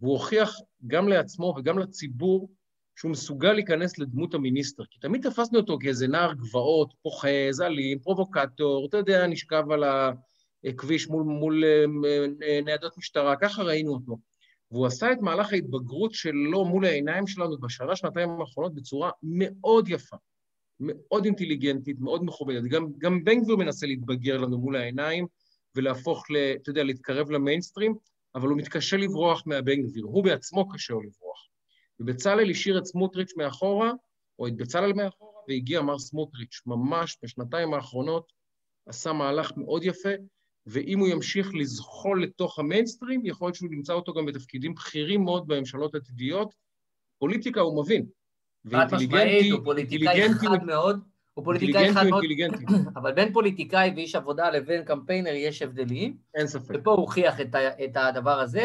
והוא הוכיח גם לעצמו וגם לציבור שהוא מסוגל להיכנס לדמות המיניסטר, כי תמיד תפסנו אותו כאיזה נער גבעות, פוחז, אלים, פרובוקטור, אתה יודע, נשכב על הכביש מול, מול אה, אה, ניידות משטרה, ככה ראינו אותו. והוא עשה את מהלך ההתבגרות שלו מול העיניים שלנו בשנה, שנתיים האחרונות בצורה מאוד יפה, מאוד אינטליגנטית, מאוד מכובדת. גם, גם בן גביר מנסה להתבגר לנו מול העיניים ולהפוך, ל, אתה יודע, להתקרב למיינסטרים, אבל הוא מתקשה לברוח מהבן גביר, הוא בעצמו קשה לו לברוח. ובצלאל השאיר את סמוטריץ' מאחורה, או את בצלאל מאחורה, והגיע מר סמוטריץ', ממש בשנתיים האחרונות עשה מהלך מאוד יפה, ואם הוא ימשיך לזחול לתוך המיינסטרים, יכול להיות שהוא נמצא אותו גם בתפקידים בכירים מאוד בממשלות עתידיות. פוליטיקה הוא מבין. משמעית, הוא פוליטיקאי חד מאוד. הוא פוליטיקאי חד מאוד, (coughs) אבל בין פוליטיקאי ואיש עבודה לבין קמפיינר יש הבדלים. אין ספק. ופה הוא הוכיח את, ה, את הדבר הזה,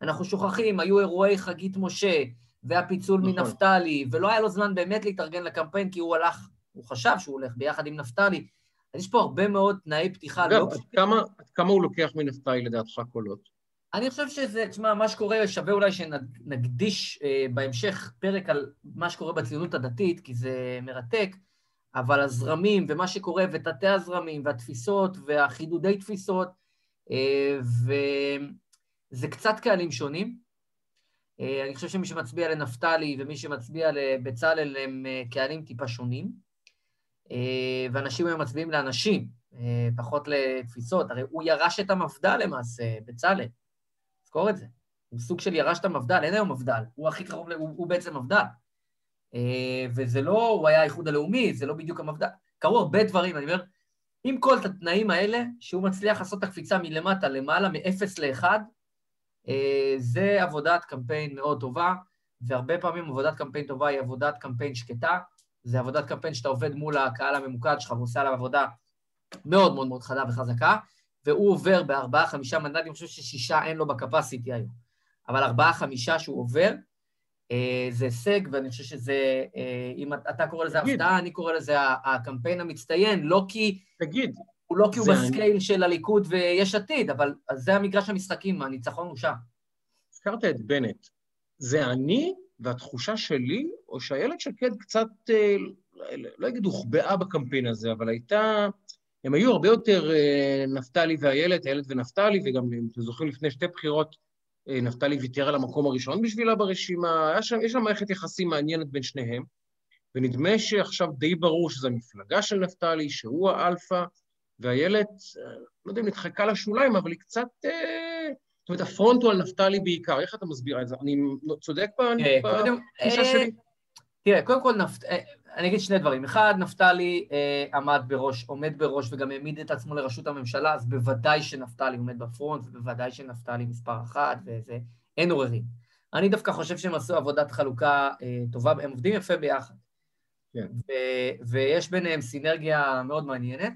ואנחנו שוכחים, היו אירועי חגית משה, והפיצול נכון. מנפתלי, ולא היה לו זמן באמת להתארגן לקמפיין, כי הוא הלך, הוא חשב שהוא הולך ביחד עם נפתלי. יש פה הרבה מאוד תנאי פתיחה. לא כמה, עד כמה הוא לוקח מנפתלי לדעתך קולות? אני חושב שזה, תשמע, מה שקורה, שווה אולי שנקדיש אה, בהמשך פרק על מה שקורה בציונות הדתית, כי זה מרתק, אבל הזרמים ומה שקורה, ותתי הזרמים, והתפיסות, והחידודי תפיסות, אה, וזה קצת קהלים שונים. אה, אני חושב שמי שמצביע לנפתלי ומי שמצביע לבצלאל הם אה, קהלים טיפה שונים, ואנשים היום מצביעים לאנשים, פחות לתפיסות. הרי הוא ירש את המפד"ל למעשה, בצלאל. תזכור את זה. הוא סוג של ירש את המפד"ל, אין היום מפד"ל, הוא הכי קרוב, הוא, הוא בעצם מפד"ל. וזה לא, הוא היה האיחוד הלאומי, זה לא בדיוק המפד"ל. קרו הרבה דברים, אני אומר, עם כל התנאים האלה, שהוא מצליח לעשות את הקפיצה מלמטה למעלה, מ-0 ל-1, אה, זה עבודת קמפיין מאוד טובה, והרבה פעמים עבודת קמפיין טובה היא עבודת קמפיין שקטה, זה עבודת קמפיין שאתה עובד מול הקהל הממוקד שלך ועושה עליו עבודה מאוד מאוד מאוד חדה וחזקה, והוא עובר בארבעה, חמישה מנדטים, אני חושב ששישה אין לו בקפסיטי היום, אבל ארבעה, חמישה שהוא עובר, אה, זה הישג, ואני חושב שזה, אה, אם אתה קורא לזה הפתעה, אני קורא לזה הקמפיין המצטיין, לא כי... תגיד, הוא לא כי הוא בסקייל אני... של הליכוד ויש עתיד, אבל זה המגרש המשחקים, הניצחון הוא שם. הזכרת את בנט. זה אני והתחושה שלי, או שאיילת שקד קצת, אה, לא אגיד הוחבאה בקמפיין הזה, אבל הייתה... הם היו הרבה יותר אה, נפתלי ואיילת, איילת ונפתלי, וגם, אם אתם זוכרים, לפני שתי בחירות, אה, נפתלי ויתר על המקום הראשון בשבילה ברשימה, שם, יש שם מערכת יחסים מעניינת בין שניהם, ונדמה שעכשיו די ברור שזו המפלגה של נפתלי, שהוא האלפא, ואיילת, לא יודע אם נדחקה לשוליים, אבל היא קצת... אה, זאת אומרת, הפרונט הוא על נפתלי בעיקר. איך אתה מסביר את זה? אני צודק אה, בתחושה אה, שלי? תראה, קודם כל, אני אגיד שני דברים. אחד, נפתלי עמד בראש, עומד בראש וגם העמיד את עצמו לראשות הממשלה, אז בוודאי שנפתלי עומד בפרונט, ובוודאי שנפתלי מספר אחת, וזה, אין עוררין. אני דווקא חושב שהם עשו עבודת חלוקה טובה, הם עובדים יפה ביחד. כן. ויש ביניהם סינרגיה מאוד מעניינת.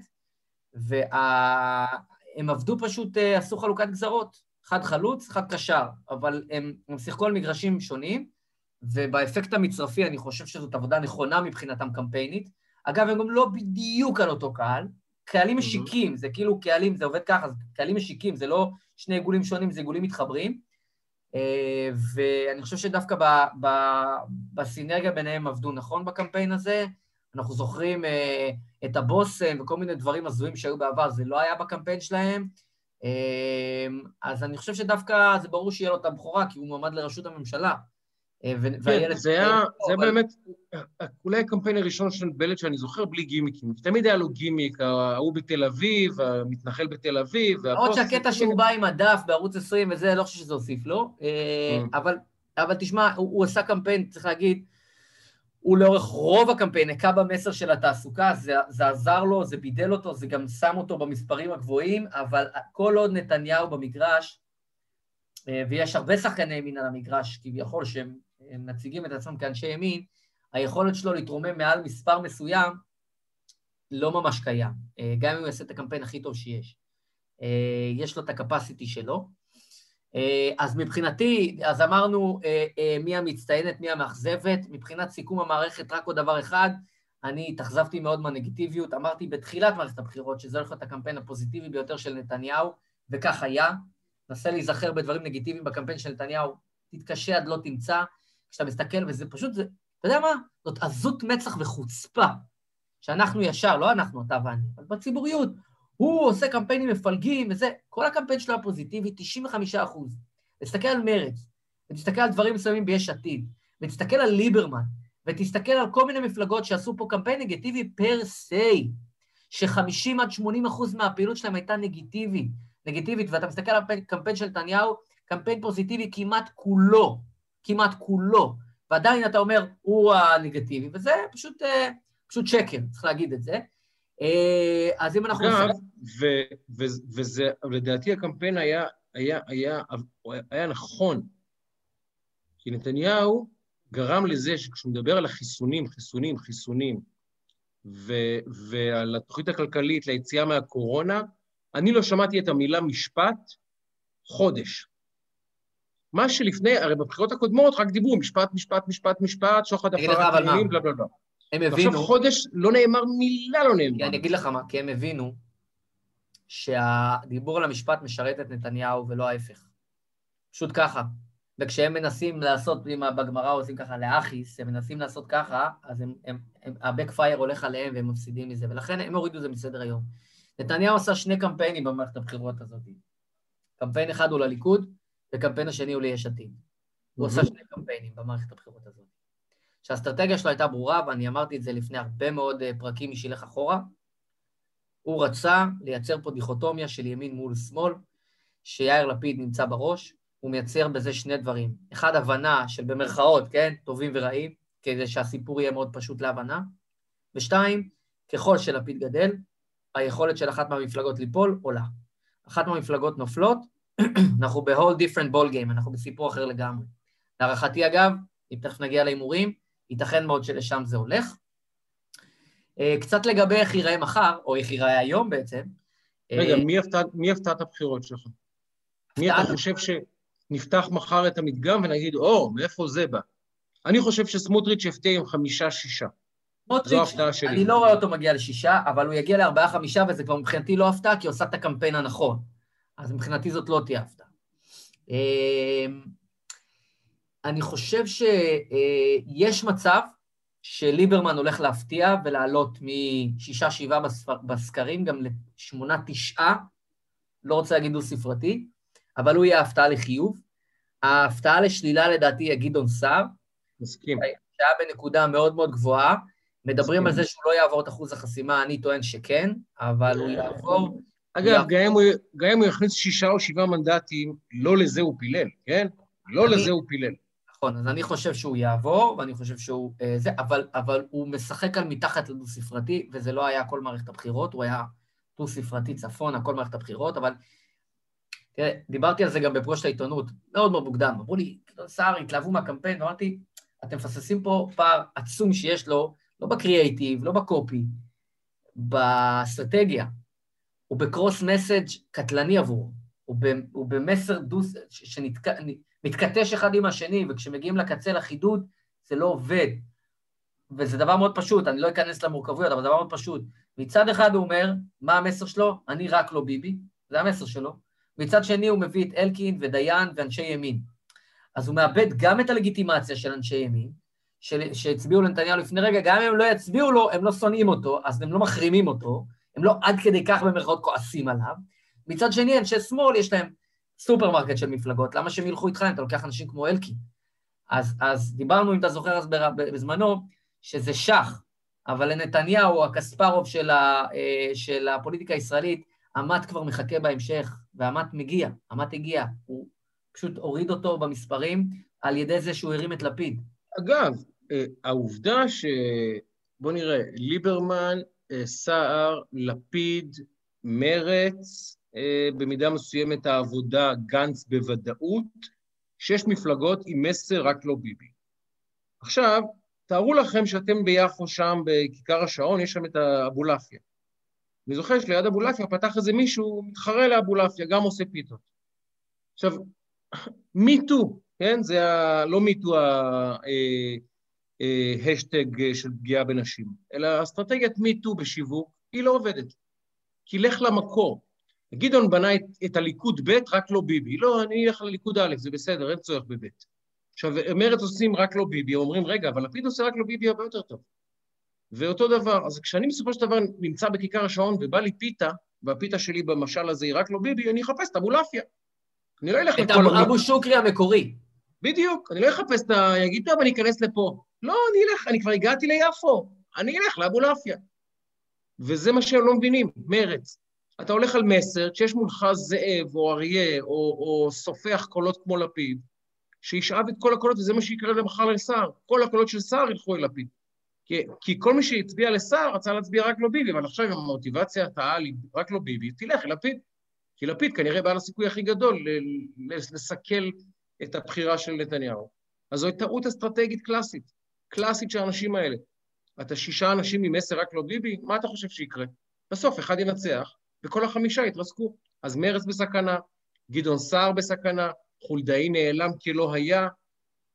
והם עבדו פשוט, אה, עשו חלוקת גזרות, אחד חלוץ, אחד קשר, אבל הם, הם שיחקו על מגרשים שונים, ובאפקט המצרפי אני חושב שזאת עבודה נכונה מבחינתם קמפיינית. אגב, הם גם לא בדיוק על אותו קהל, קהלים משיקים, זה כאילו קהלים, זה עובד ככה, קהלים משיקים, זה לא שני עיגולים שונים, זה עיגולים מתחברים. אה, ואני חושב שדווקא ב, ב, בסינרגיה ביניהם עבדו נכון בקמפיין הזה. אנחנו זוכרים אה, את הבושם וכל מיני דברים הזויים שהיו בעבר, זה לא היה בקמפיין שלהם. אה, אז אני חושב שדווקא זה ברור שיהיה לו את הבכורה, כי הוא מועמד לראשות הממשלה. אה, כן, זה היה, זה אבל... באמת, אולי הקמפיין הראשון של בלט שאני זוכר בלי גימיקים. תמיד היה לו גימיק, ההוא בתל אביב, המתנחל בתל אביב, עוד שהקטע שהוא בא עם הדף בערוץ 20 וזה, לא חושב שזה הוסיף לו, אה, אבל, אבל תשמע, הוא, הוא עשה קמפיין, צריך להגיד, הוא לאורך רוב הקמפיין הכה במסר של התעסוקה, זה, זה עזר לו, זה בידל אותו, זה גם שם אותו במספרים הגבוהים, אבל כל עוד נתניהו במגרש, אה, ויש הרבה שחקני ימין על המגרש, כביכול, שהם מציגים את עצמם כאנשי ימין, היכולת שלו להתרומם מעל מספר מסוים לא ממש קיים, אה, גם אם הוא יעשה את הקמפיין הכי טוב שיש. אה, יש לו את הקפסיטי שלו. אה, אז מבחינתי, אז אמרנו מי המצטיינת, מי המאכזבת. מבחינת סיכום המערכת, רק עוד דבר אחד, אני התאכזבתי מאוד מהנגטיביות. אמרתי בתחילת מערכת הבחירות שזה הולך להיות הקמפיין הפוזיטיבי ביותר של נתניהו, וכך היה. נסה להיזכר בדברים נגטיביים בקמפיין של נתניהו, תתקשה עד לא תמצא. כשאתה מסתכל, וזה פשוט, זה, אתה יודע מה? זאת עזות מצח וחוצפה, שאנחנו ישר, לא אנחנו, אתה ואני, אבל בציבוריות, הוא עושה קמפיינים מפלגים וזה, כל הקמפיין שלו הפוזיטיבי, 95 אחוז. תסתכל על מרץ, ותסתכל על דברים מסוימים ביש עתיד, ותסתכל על ליברמן, ותסתכל על כל מיני מפלגות שעשו פה קמפיין נגטיבי פר סי, ש-50 עד 80 אחוז מהפעילות שלהם הייתה נגטיבית, נגטיבית, ואתה מסתכל על קמפיין של נתניהו, קמפיין פוזיטיבי כמעט כולו, כמעט כולו, ועדיין אתה אומר, הוא הנגטיבי, וזה פשוט, אה, פשוט שקר, צריך להגיד את זה. אה, אז אם אנחנו... אגב, וזה, לדעתי הקמפיין היה, היה, היה, היה נכון, כי נתניהו גרם לזה שכשהוא מדבר על החיסונים, חיסונים, חיסונים, ו, ועל התוכנית הכלכלית ליציאה מהקורונה, אני לא שמעתי את המילה משפט חודש. מה שלפני, הרי בבחירות הקודמות רק דיברו משפט, משפט, משפט, משפט, שוחד הפרת עניינים, בלה בלה בלה. הם הבינו... עכשיו חודש לא נאמר מילה לא נאמר. אני אגיד לך מה, כי הם הבינו שהדיבור על המשפט משרת את נתניהו ולא ההפך. פשוט ככה. וכשהם מנסים לעשות, אם בגמרא עושים ככה לאחיס, הם מנסים לעשות ככה, אז הם, הם, הם, ה-backfire הולך עליהם והם מפסידים מזה, ולכן הם הורידו את זה מסדר היום. נתניהו עשה שני קמפיינים במערכת הבחירות הזאת. קמפיין אחד הוא לליכוד, וקמפיין השני הוא ליש עתיד. הוא עשה שני קמפיינים במערכת הבחירות הזאת. שהאסטרטגיה שלו הייתה ברורה, ואני אמרתי את זה לפני הרבה מאוד אה, פרקים משילך אחורה. הוא רצה לייצר פה דיכוטומיה של ימין מול שמאל, שיאיר לפיד נמצא בראש, הוא מייצר בזה שני דברים. אחד, הבנה של במרכאות, כן, טובים ורעים, כדי שהסיפור יהיה מאוד פשוט להבנה. ושתיים, ככל שלפיד גדל, היכולת של אחת מהמפלגות ליפול עולה. אחת מהמפלגות נופלות, (clears throat) אנחנו ב-whole different ball game, אנחנו בסיפור אחר לגמרי. להערכתי, אגב, אם תכף נגיע להימורים, ייתכן מאוד שלשם זה הולך. אה, קצת לגבי איך ייראה מחר, או איך ייראה היום בעצם. רגע, אה, מי הפתעת הבחירות שלך? מי אתה חושב שנפתח מחר את המדגם ונגיד, או, מאיפה זה בא? אני חושב שסמוטריץ' יפתיע עם חמישה-שישה. זו ההפתעה שלי. אני לא רואה אותו מגיע לשישה, אבל הוא יגיע לארבעה-חמישה, וזה כבר מבחינתי לא הפתעה, כי הוא עושה את הקמפיין הנכון. אז מבחינתי זאת לא תהיה הפתעה. אה, אני חושב שיש מצב שליברמן הולך להפתיע ולעלות משישה, שבעה בסקרים גם לשמונה, תשעה, לא רוצה להגיד דו-ספרתי, אבל הוא יהיה הפתעה לחיוב. ההפתעה לשלילה לדעתי יהיה גדעון סער. מסכים. שהיה בנקודה מאוד מאוד גבוהה. מדברים מסכים. על זה שהוא לא יעבור את אחוז החסימה, אני טוען שכן, אבל הוא יעבור. אגב, גם אם הוא יכניס שישה או שבעה מנדטים, לא לזה הוא פילל, כן? לא לזה הוא פילל. נכון, אז אני חושב שהוא יעבור, ואני חושב שהוא... אה, זה, אבל, אבל הוא משחק על מתחת לדו-ספרתי, וזה לא היה כל מערכת הבחירות, הוא היה דו-ספרתי צפונה, כל מערכת הבחירות, אבל... תראה, דיברתי על זה גם בפגוש העיתונות, מאוד מאוד מוקדם. אמרו לי, סער, התלהבו מהקמפיין, ואמרתי, אתם מפססים פה פער עצום שיש לו, לא בקריאייטיב, לא בקופי, באסטרטגיה. הוא בקרוס מסאג' קטלני עבורו. הוא, במסר דוס... שנתק... מתכתש אחד עם השני, וכשמגיעים לקצה לחידוד, זה לא עובד. וזה דבר מאוד פשוט, אני לא אכנס למורכבויות, אבל זה דבר מאוד פשוט. מצד אחד הוא אומר, מה המסר שלו? אני רק לא ביבי, זה המסר שלו. מצד שני הוא מביא את אלקין ודיין ואנשי ימין. אז הוא מאבד גם את הלגיטימציה של אנשי ימין, שהצביעו לנתניהו לפני רגע, גם אם הם לא יצביעו לו, הם לא שונאים אותו, אז הם לא מחרימים אותו, הם לא עד כדי כך במרכאות כועסים עליו. מצד שני, אנשי שמאל יש להם סופרמרקט של מפלגות, למה שהם ילכו איתך אם אתה לוקח אנשים כמו אלקין? אז, אז דיברנו, אם אתה זוכר אז בזמנו, שזה שח, אבל לנתניהו, הקספרוב של, ה, אה, של הפוליטיקה הישראלית, עמת כבר מחכה בהמשך, ועמת מגיע, עמת הגיע. הוא פשוט הוריד אותו במספרים על ידי זה שהוא הרים את לפיד. אגב, אה, העובדה ש... בוא נראה, ליברמן, אה, סער, לפיד, מרץ, במידה מסוימת העבודה, גנץ בוודאות, שש מפלגות עם מסר רק לא ביבי. עכשיו, תארו לכם שאתם ביפו שם, בכיכר השעון, יש שם את אבולעפיה. אני זוכר שליד אבולעפיה פתח איזה מישהו, מתחרה לאבולעפיה, גם עושה פיתות. עכשיו, (clears throat) me too, כן? זה ה... לא me too ההאשטג אה, של פגיעה בנשים, אלא אסטרטגיית me too בשיווק, היא לא עובדת. כי לך למקור. גדעון בנה את, את הליכוד ב', רק לא ביבי. לא, אני אלך לליכוד א', זה בסדר, אין צורך בב'. עכשיו, מרצ עושים רק לא ביבי, אומרים, רגע, אבל לפיד עושה רק לא ביבי הרבה יותר טוב. ואותו דבר, אז כשאני בסופו של דבר נמצא בכיכר השעון ובא לי פיתה, והפיתה שלי במשל הזה היא רק לא ביבי, אני אחפש את אבולעפיה. אני לא אלך לכל... את אבו שוקרי המקורי. בדיוק, אני לא אחפש את ה... יגיד, טוב, אני אכנס לפה. לא, אני אלך, אני כבר הגעתי ליפו, אני אלך לאבולעפיה. וזה מה שהם לא מבינים, מרץ. אתה הולך על מסר, כשיש מולך זאב או אריה או, או סופח קולות כמו לפיד, שישאב את כל הקולות, וזה מה שיקרה למחר לסער. כל הקולות של סער ילכו אל לפיד. כי, כי כל מי שהצביע לסער רצה להצביע רק לא ביבי, אבל עכשיו עם המוטיבציה העל רק לא ביבי, תלך אל לפיד. כי לפיד כנראה בעל הסיכוי הכי גדול לסכל את הבחירה של נתניהו. אז זו טעות אסטרטגית קלאסית, קלאסית של האנשים האלה. אתה שישה אנשים עם מסר רק לא ביבי, מה אתה חושב שיקרה? בסוף אחד ינצח, וכל החמישה יתרסקו. אז מרץ בסכנה, גדעון סער בסכנה, חולדאי נעלם כלא היה,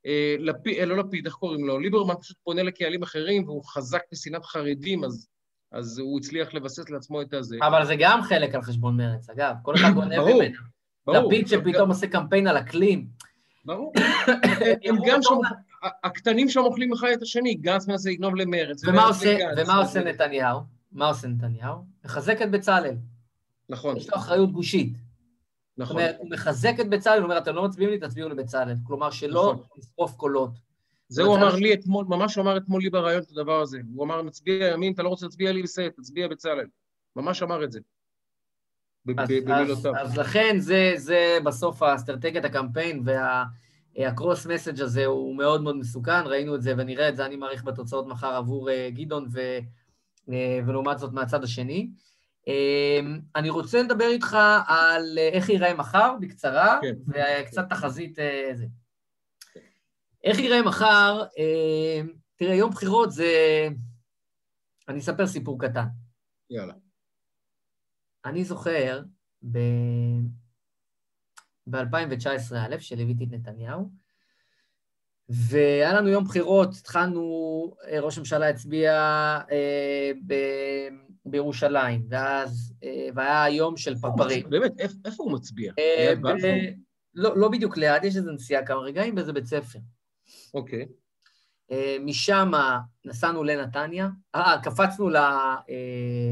אה, לפיד, אה, לא לפיד, איך קוראים לו? ליברמן פשוט פונה לקהלים אחרים, והוא חזק בשנאת חרדים, אז, אז הוא הצליח לבסס לעצמו את הזה. אבל זה גם חלק על חשבון מרץ, אגב. כל אחד גונב ממנו. לפיד שפתאום עושה קמפיין על אקלים. ברור. (coughs) הם גם שם, הקטנים שם אוכלים אחד את השני, גנץ מנסה לגנוב למרץ. ומה עושה נתניהו? מה עושה נתניהו? מחזק את בצלאל. נכון. יש לו אחריות גושית. נכון. זאת אומרת, הוא מחזק את בצלאל, הוא אומר, אתם לא מצביעים לי, תצביעו לבצלאל. כלומר, שלא נכון. קולות. זה הוא אמר לי אתמול, ממש אמר אתמול לי בריאיון את הדבר הזה. הוא אמר, נצביע ימין, אתה לא רוצה להצביע לי, בסדר, תצביע בצלאל. ממש אמר את זה. במילותיו. אז לכן זה, זה בסוף האסטרטגיית הקמפיין והקרוס מסאג' הזה הוא מאוד מאוד מסוכן, ראינו את זה ונראה את זה, אני מעריך בתוצאות מחר עבור אה, גדעון ו, אה, ולעומת זאת מהצד השני. אמ, אני רוצה לדבר איתך על אה, איך ייראה מחר, בקצרה, כן. וקצת תחזית אה, זה. איך ייראה מחר? אמ, תראה, יום בחירות זה... אני אספר סיפור קטן. יאללה. אני זוכר ב... ב-2019 א', שליוויתי את נתניהו, והיה לנו יום בחירות, התחלנו, אה, ראש הממשלה הצביע אה, ב... בירושלים, ואז, אה, והיה יום של פרפרים. באמת, איפה הוא מצביע? אה, לא, לא בדיוק ליד, יש איזו נסיעה כמה רגעים באיזה בית ספר. אוקיי. אה, משם נסענו לנתניה, אה, קפצנו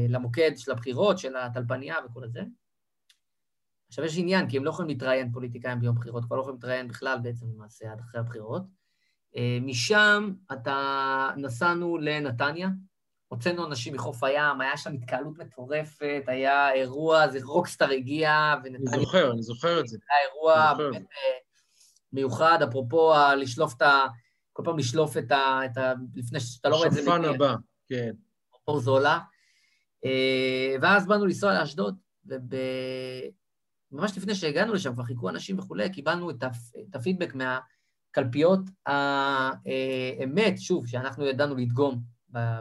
למוקד של הבחירות, של הטלפניה וכל זה. עכשיו, יש עניין, כי הם לא יכולים להתראיין פוליטיקאים ביום בחירות, כבר לא יכולים להתראיין בכלל בעצם למעשה עד אחרי הבחירות. משם אתה נסענו לנתניה, הוצאנו אנשים מחוף הים, היה שם התקהלות מטורפת, היה אירוע, זה רוקסטאר הגיע, ונתניה... אני זוכר, אני זוכר את זה. היה אירוע באמת אה, מיוחד, אפרופו לשלוף את ה... כל פעם לשלוף את ה... את ה לפני שאתה לא רואה את זה... השפן הבא, כן. אור זולה. אה, ואז באנו לנסוע לאשדוד, וממש לפני שהגענו לשם, כבר חיכו אנשים וכולי, קיבלנו את הפידבק מהקלפיות האמת, שוב, שאנחנו ידענו לדגום.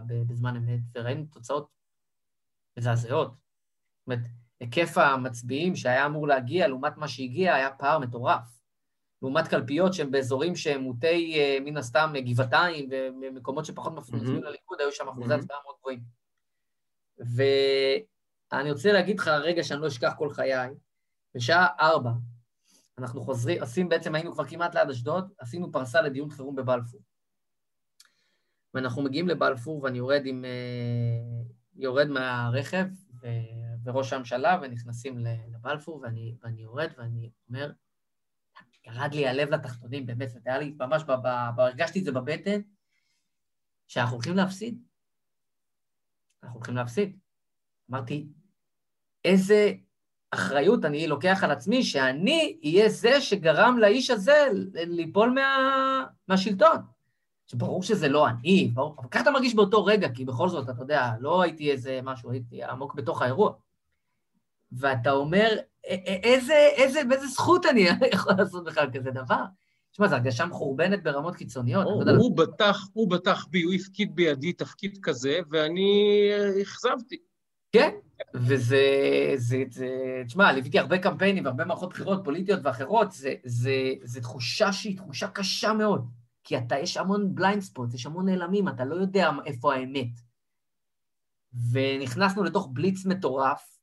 בזמן אמת, וראינו תוצאות מזעזעות. זאת אומרת, היקף המצביעים שהיה אמור להגיע לעומת מה שהגיע היה פער מטורף. לעומת קלפיות שהן באזורים שהם מוטי, אה, מן הסתם, גבעתיים ומקומות שפחות מצביעים mm-hmm. לליכוד, היו שם אחוזי הצבעה מאוד גבוהים. ואני רוצה להגיד לך רגע שאני לא אשכח כל חיי, בשעה ארבע, אנחנו חוזרים, עושים בעצם, היינו כבר כמעט ליד אשדוד, עשינו פרסה לדיון חירום בבלפור. ואנחנו מגיעים לבלפור, ואני יורד עם... אה, יורד מהרכב, וראש הממשלה, ונכנסים לבלפור, ואני, ואני יורד, ואני אומר, ירד לי הלב לתחתונים, באמת, והיה לי ממש, הרגשתי את זה בבטן, שאנחנו הולכים להפסיד. אנחנו הולכים להפסיד. אמרתי, איזה אחריות אני לוקח על עצמי שאני אהיה זה שגרם לאיש הזה ליפול מה, מהשלטון. שברור שזה לא אני, ברור, אבל ככה אתה מרגיש באותו רגע, כי בכל זאת, אתה יודע, לא הייתי איזה משהו, הייתי עמוק בתוך האירוע. ואתה אומר, איזה, איזה, באיזה זכות אני (laughs) יכול לעשות בכלל כזה דבר? תשמע, זו הרגשה מחורבנת ברמות קיצוניות. הוא, הוא בטח, הוא בטח בי, הוא הפקיד בידי תפקיד כזה, ואני אכזבתי. כן, וזה, זה, זה, תשמע, ליוויתי הרבה קמפיינים והרבה מערכות בחירות פוליטיות ואחרות, זה, זה, זה תחושה שהיא תחושה קשה מאוד. כי אתה, יש המון blind spot, יש המון נעלמים, אתה לא יודע איפה האמת. ונכנסנו לתוך בליץ מטורף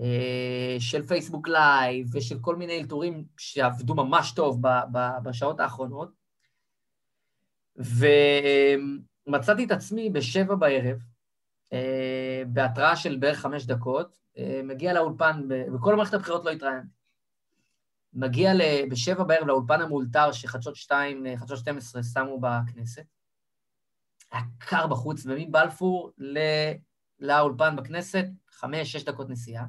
אה, של Facebook Live ושל כל מיני אלתורים שעבדו ממש טוב בשעות האחרונות, ומצאתי את עצמי בשבע בערב, אה, בהתראה של בערך חמש דקות, אה, מגיע לאולפן, וכל מערכת הבחירות לא התראיינתי. מגיע בשבע בערב לאולפן המאולתר שחדשות 2, חדשות 12 שמו בכנסת. היה קר בחוץ, ומבלפור לאולפן בכנסת, חמש, שש דקות נסיעה.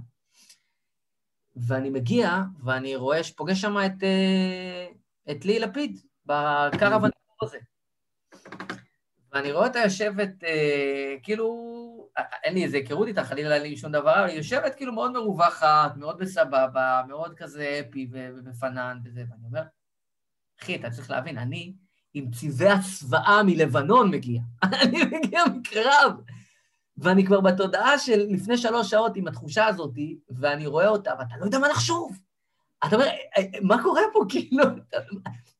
ואני מגיע, ואני רואה שפוגש שם את, אה, את לי לפיד, בקרוון הזה. ואני רואה אותה יושבת, אה, כאילו, אין לי איזה היכרות איתה, חלילה אין לי שום דבר, אבל היא יושבת כאילו מאוד מרווחת, מאוד בסבבה, מאוד כזה אפי ובפנן וזה, ואני אומר, אחי, אתה צריך להבין, אני עם צבעי הצבאה מלבנון מגיע. (laughs) אני מגיע מקרב. ואני כבר בתודעה של לפני שלוש שעות עם התחושה הזאת, ואני רואה אותה, ואתה לא יודע מה לחשוב. אתה אומר, אה, מה קורה פה? (laughs) כאילו,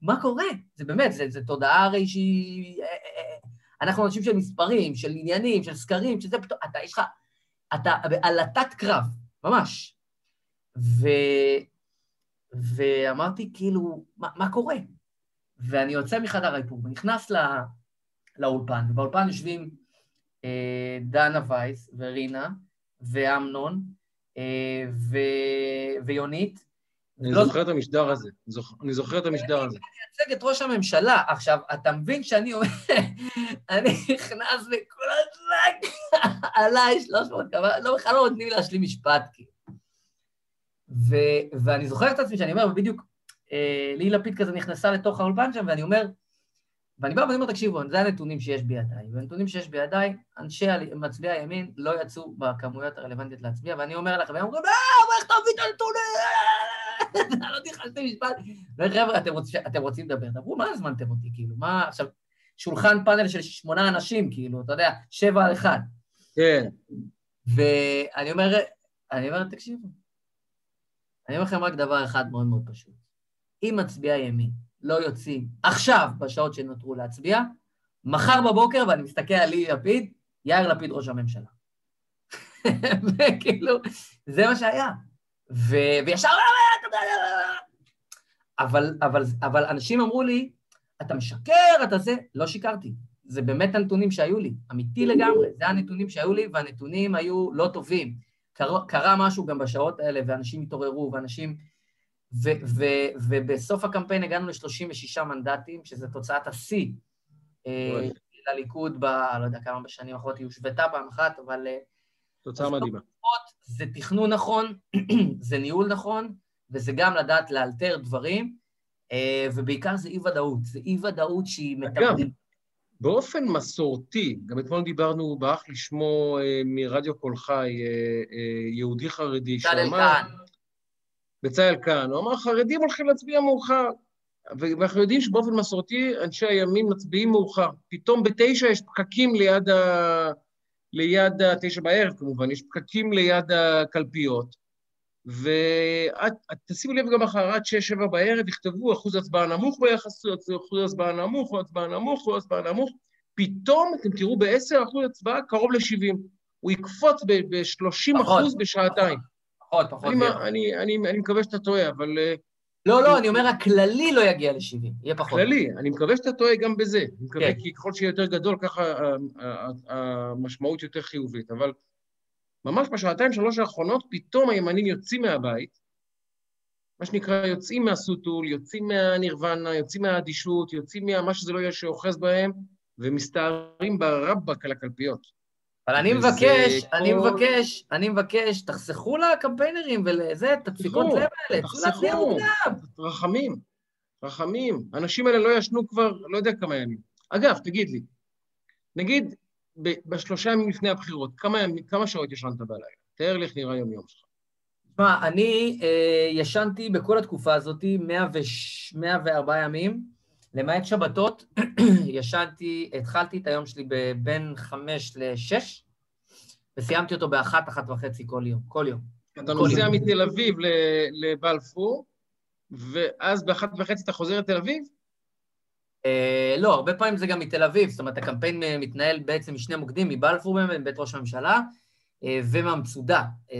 מה קורה? זה באמת, זה, תודעה הרי שהיא... אנחנו אנשים של מספרים, של עניינים, של סקרים, שזה פתאום, אתה, יש לך, אתה בעלטת קרב, ממש. ו... ואמרתי, כאילו, מה, מה קורה? ואני יוצא מחדר האיפור ונכנס לא, לאולפן, ובאולפן יושבים אה, דנה וייס ורינה ואמנון אה, ו... ויונית, אני לא זוכר את המשדר הזה, אני זוכר את המשדר הזה. אני מייצג את ראש הממשלה. עכשיו, אתה מבין שאני אומר, (laughs) אני נכנס וכל הזמן (laughs) עליי 300 כמה, לא, בכלל לא נותנים לי להשלים משפט, כאילו. ואני זוכר את עצמי שאני אומר, ובדיוק אה, לי לפיד כזה נכנסה לתוך האולפן שם, ואני אומר, ואני בא ואני אומר, תקשיבו, זה הנתונים שיש בידיי, והנתונים שיש בידיי, אנשי מצביעי הימין לא יצאו בכמויות הרלוונטיות להצביע, ואני אומר לכם, והם אומרים, אה, איך תביא את הנתונים? לא תכנסתי משפט. וחבר'ה, אתם רוצים לדבר, דברו, מה הזמנתם אותי, כאילו, מה, עכשיו, שולחן פאנל של שמונה אנשים, כאילו, אתה יודע, שבע על אחד. כן. ואני אומר, אני אומר, תקשיבו, אני אומר לכם רק דבר אחד מאוד מאוד פשוט. אם מצביעי ימין לא יוצאים עכשיו, בשעות שנותרו להצביע, מחר בבוקר, ואני מסתכל על לי לפיד, יאיר לפיד ראש הממשלה. (laughs) וכאילו, זה מה שהיה. ו... וישר... אבל, אבל, אבל אנשים אמרו לי, אתה משקר, אתה זה... לא שיקרתי. זה באמת הנתונים שהיו לי, אמיתי לגמרי. זה הנתונים שהיו לי, והנתונים היו לא טובים. קרה, קרה משהו גם בשעות האלה, ואנשים התעוררו, ואנשים... ו, ו, ובסוף הקמפיין הגענו ל-36 מנדטים, שזה תוצאת השיא אה, לליכוד ב... לא יודע כמה בשנים האחרונות, היא הושוותה פעם אחת, אבל... אה, תוצאה מדהימה. זה תכנון נכון, (clears throat) זה ניהול נכון, וזה גם לדעת לאלתר דברים, אה, ובעיקר זה אי-ודאות. זה אי-ודאות שהיא. אגב, באופן מסורתי, גם אתמול דיברנו באח לשמו מרדיו קול חי, יהודי חרדי, שאמר... בצלאל כהן, הוא אמר, חרדים הולכים להצביע מאוחר. ואנחנו יודעים שבאופן מסורתי אנשי הימין מצביעים מאוחר. פתאום בתשע יש פקקים ליד ה... ליד התשע בערב כמובן, יש פקקים ליד הקלפיות. ותשימו לב גם אחר עד שש, שבע בערב, יכתבו אחוז הצבעה נמוך ביחס, אחוז הצבעה נמוך, או הצבעה נמוך, או הצבעה נמוך. פתאום אתם תראו בעשר אחוז הצבעה קרוב ל-70. הוא יקפוץ ב-30 אחוז בשעתיים. פחות, פחות. אני, אני, אני מקווה שאתה טועה, אבל... אה, לא, לא, אני אומר, הכללי לא יגיע ל-70, יהיה פחות. כללי, אני מקווה שאתה טועה גם בזה. אני מקווה, כן. כי ככל שיהיה יותר גדול, ככה המשמעות יותר חיובית. אבל ממש בשעתיים, שלוש האחרונות, פתאום הימנים יוצאים מהבית, מה שנקרא, יוצאים מהסוטול, יוצאים מהנירוונה, יוצאים מהאדישות, יוצאים מה שזה לא יהיה שאוחז בהם, ומסתערים ברבק על הקלפיות. אבל אני מבקש, אני מבקש, אני מבקש, תחסכו לקמפיינרים ולזה, את הדפיקות לב האלה, תחסכו, רחמים, רחמים. האנשים האלה לא ישנו כבר, לא יודע כמה ימים. אגב, תגיד לי, נגיד בשלושה ימים לפני הבחירות, כמה, כמה שעות ישנת בלילה? תאר לי איך נראה יום-יום שלך. תשמע, אני אה, ישנתי בכל התקופה הזאת 104 ימים, למעט שבתות, (clears throat) ישנתי, התחלתי את היום שלי בין חמש לשש, וסיימתי אותו באחת, אחת וחצי כל יום, כל יום. אתה נוסע מתל אביב לבלפור, ואז באחת וחצי אתה חוזר לתל אביב? אה, לא, הרבה פעמים זה גם מתל אביב, זאת אומרת, הקמפיין מתנהל בעצם משני מוקדים, מבלפור באמת, מבית ראש הממשלה, אה, ומהמצודה. Mm.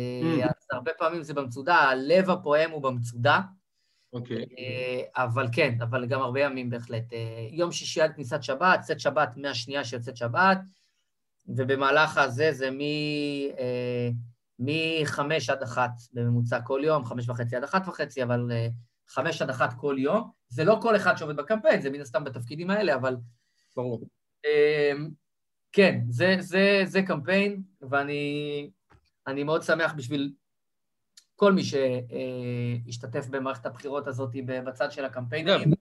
אז הרבה פעמים זה במצודה, הלב הפועם הוא במצודה. אוקיי. Okay. אבל כן, אבל גם הרבה ימים בהחלט. יום שישי עד כניסת שבת, צאת שבת מהשנייה שיוצאת שבת, ובמהלך הזה זה מ-5 עד 1 בממוצע כל יום, 5 וחצי עד 1 וחצי, אבל 5 עד 1 כל יום. זה לא כל אחד שעובד בקמפיין, זה מן הסתם בתפקידים האלה, אבל... ברור. כן, זה, זה, זה קמפיין, ואני מאוד שמח בשביל כל מי שהשתתף במערכת הבחירות הזאת בצד של הקמפיינים.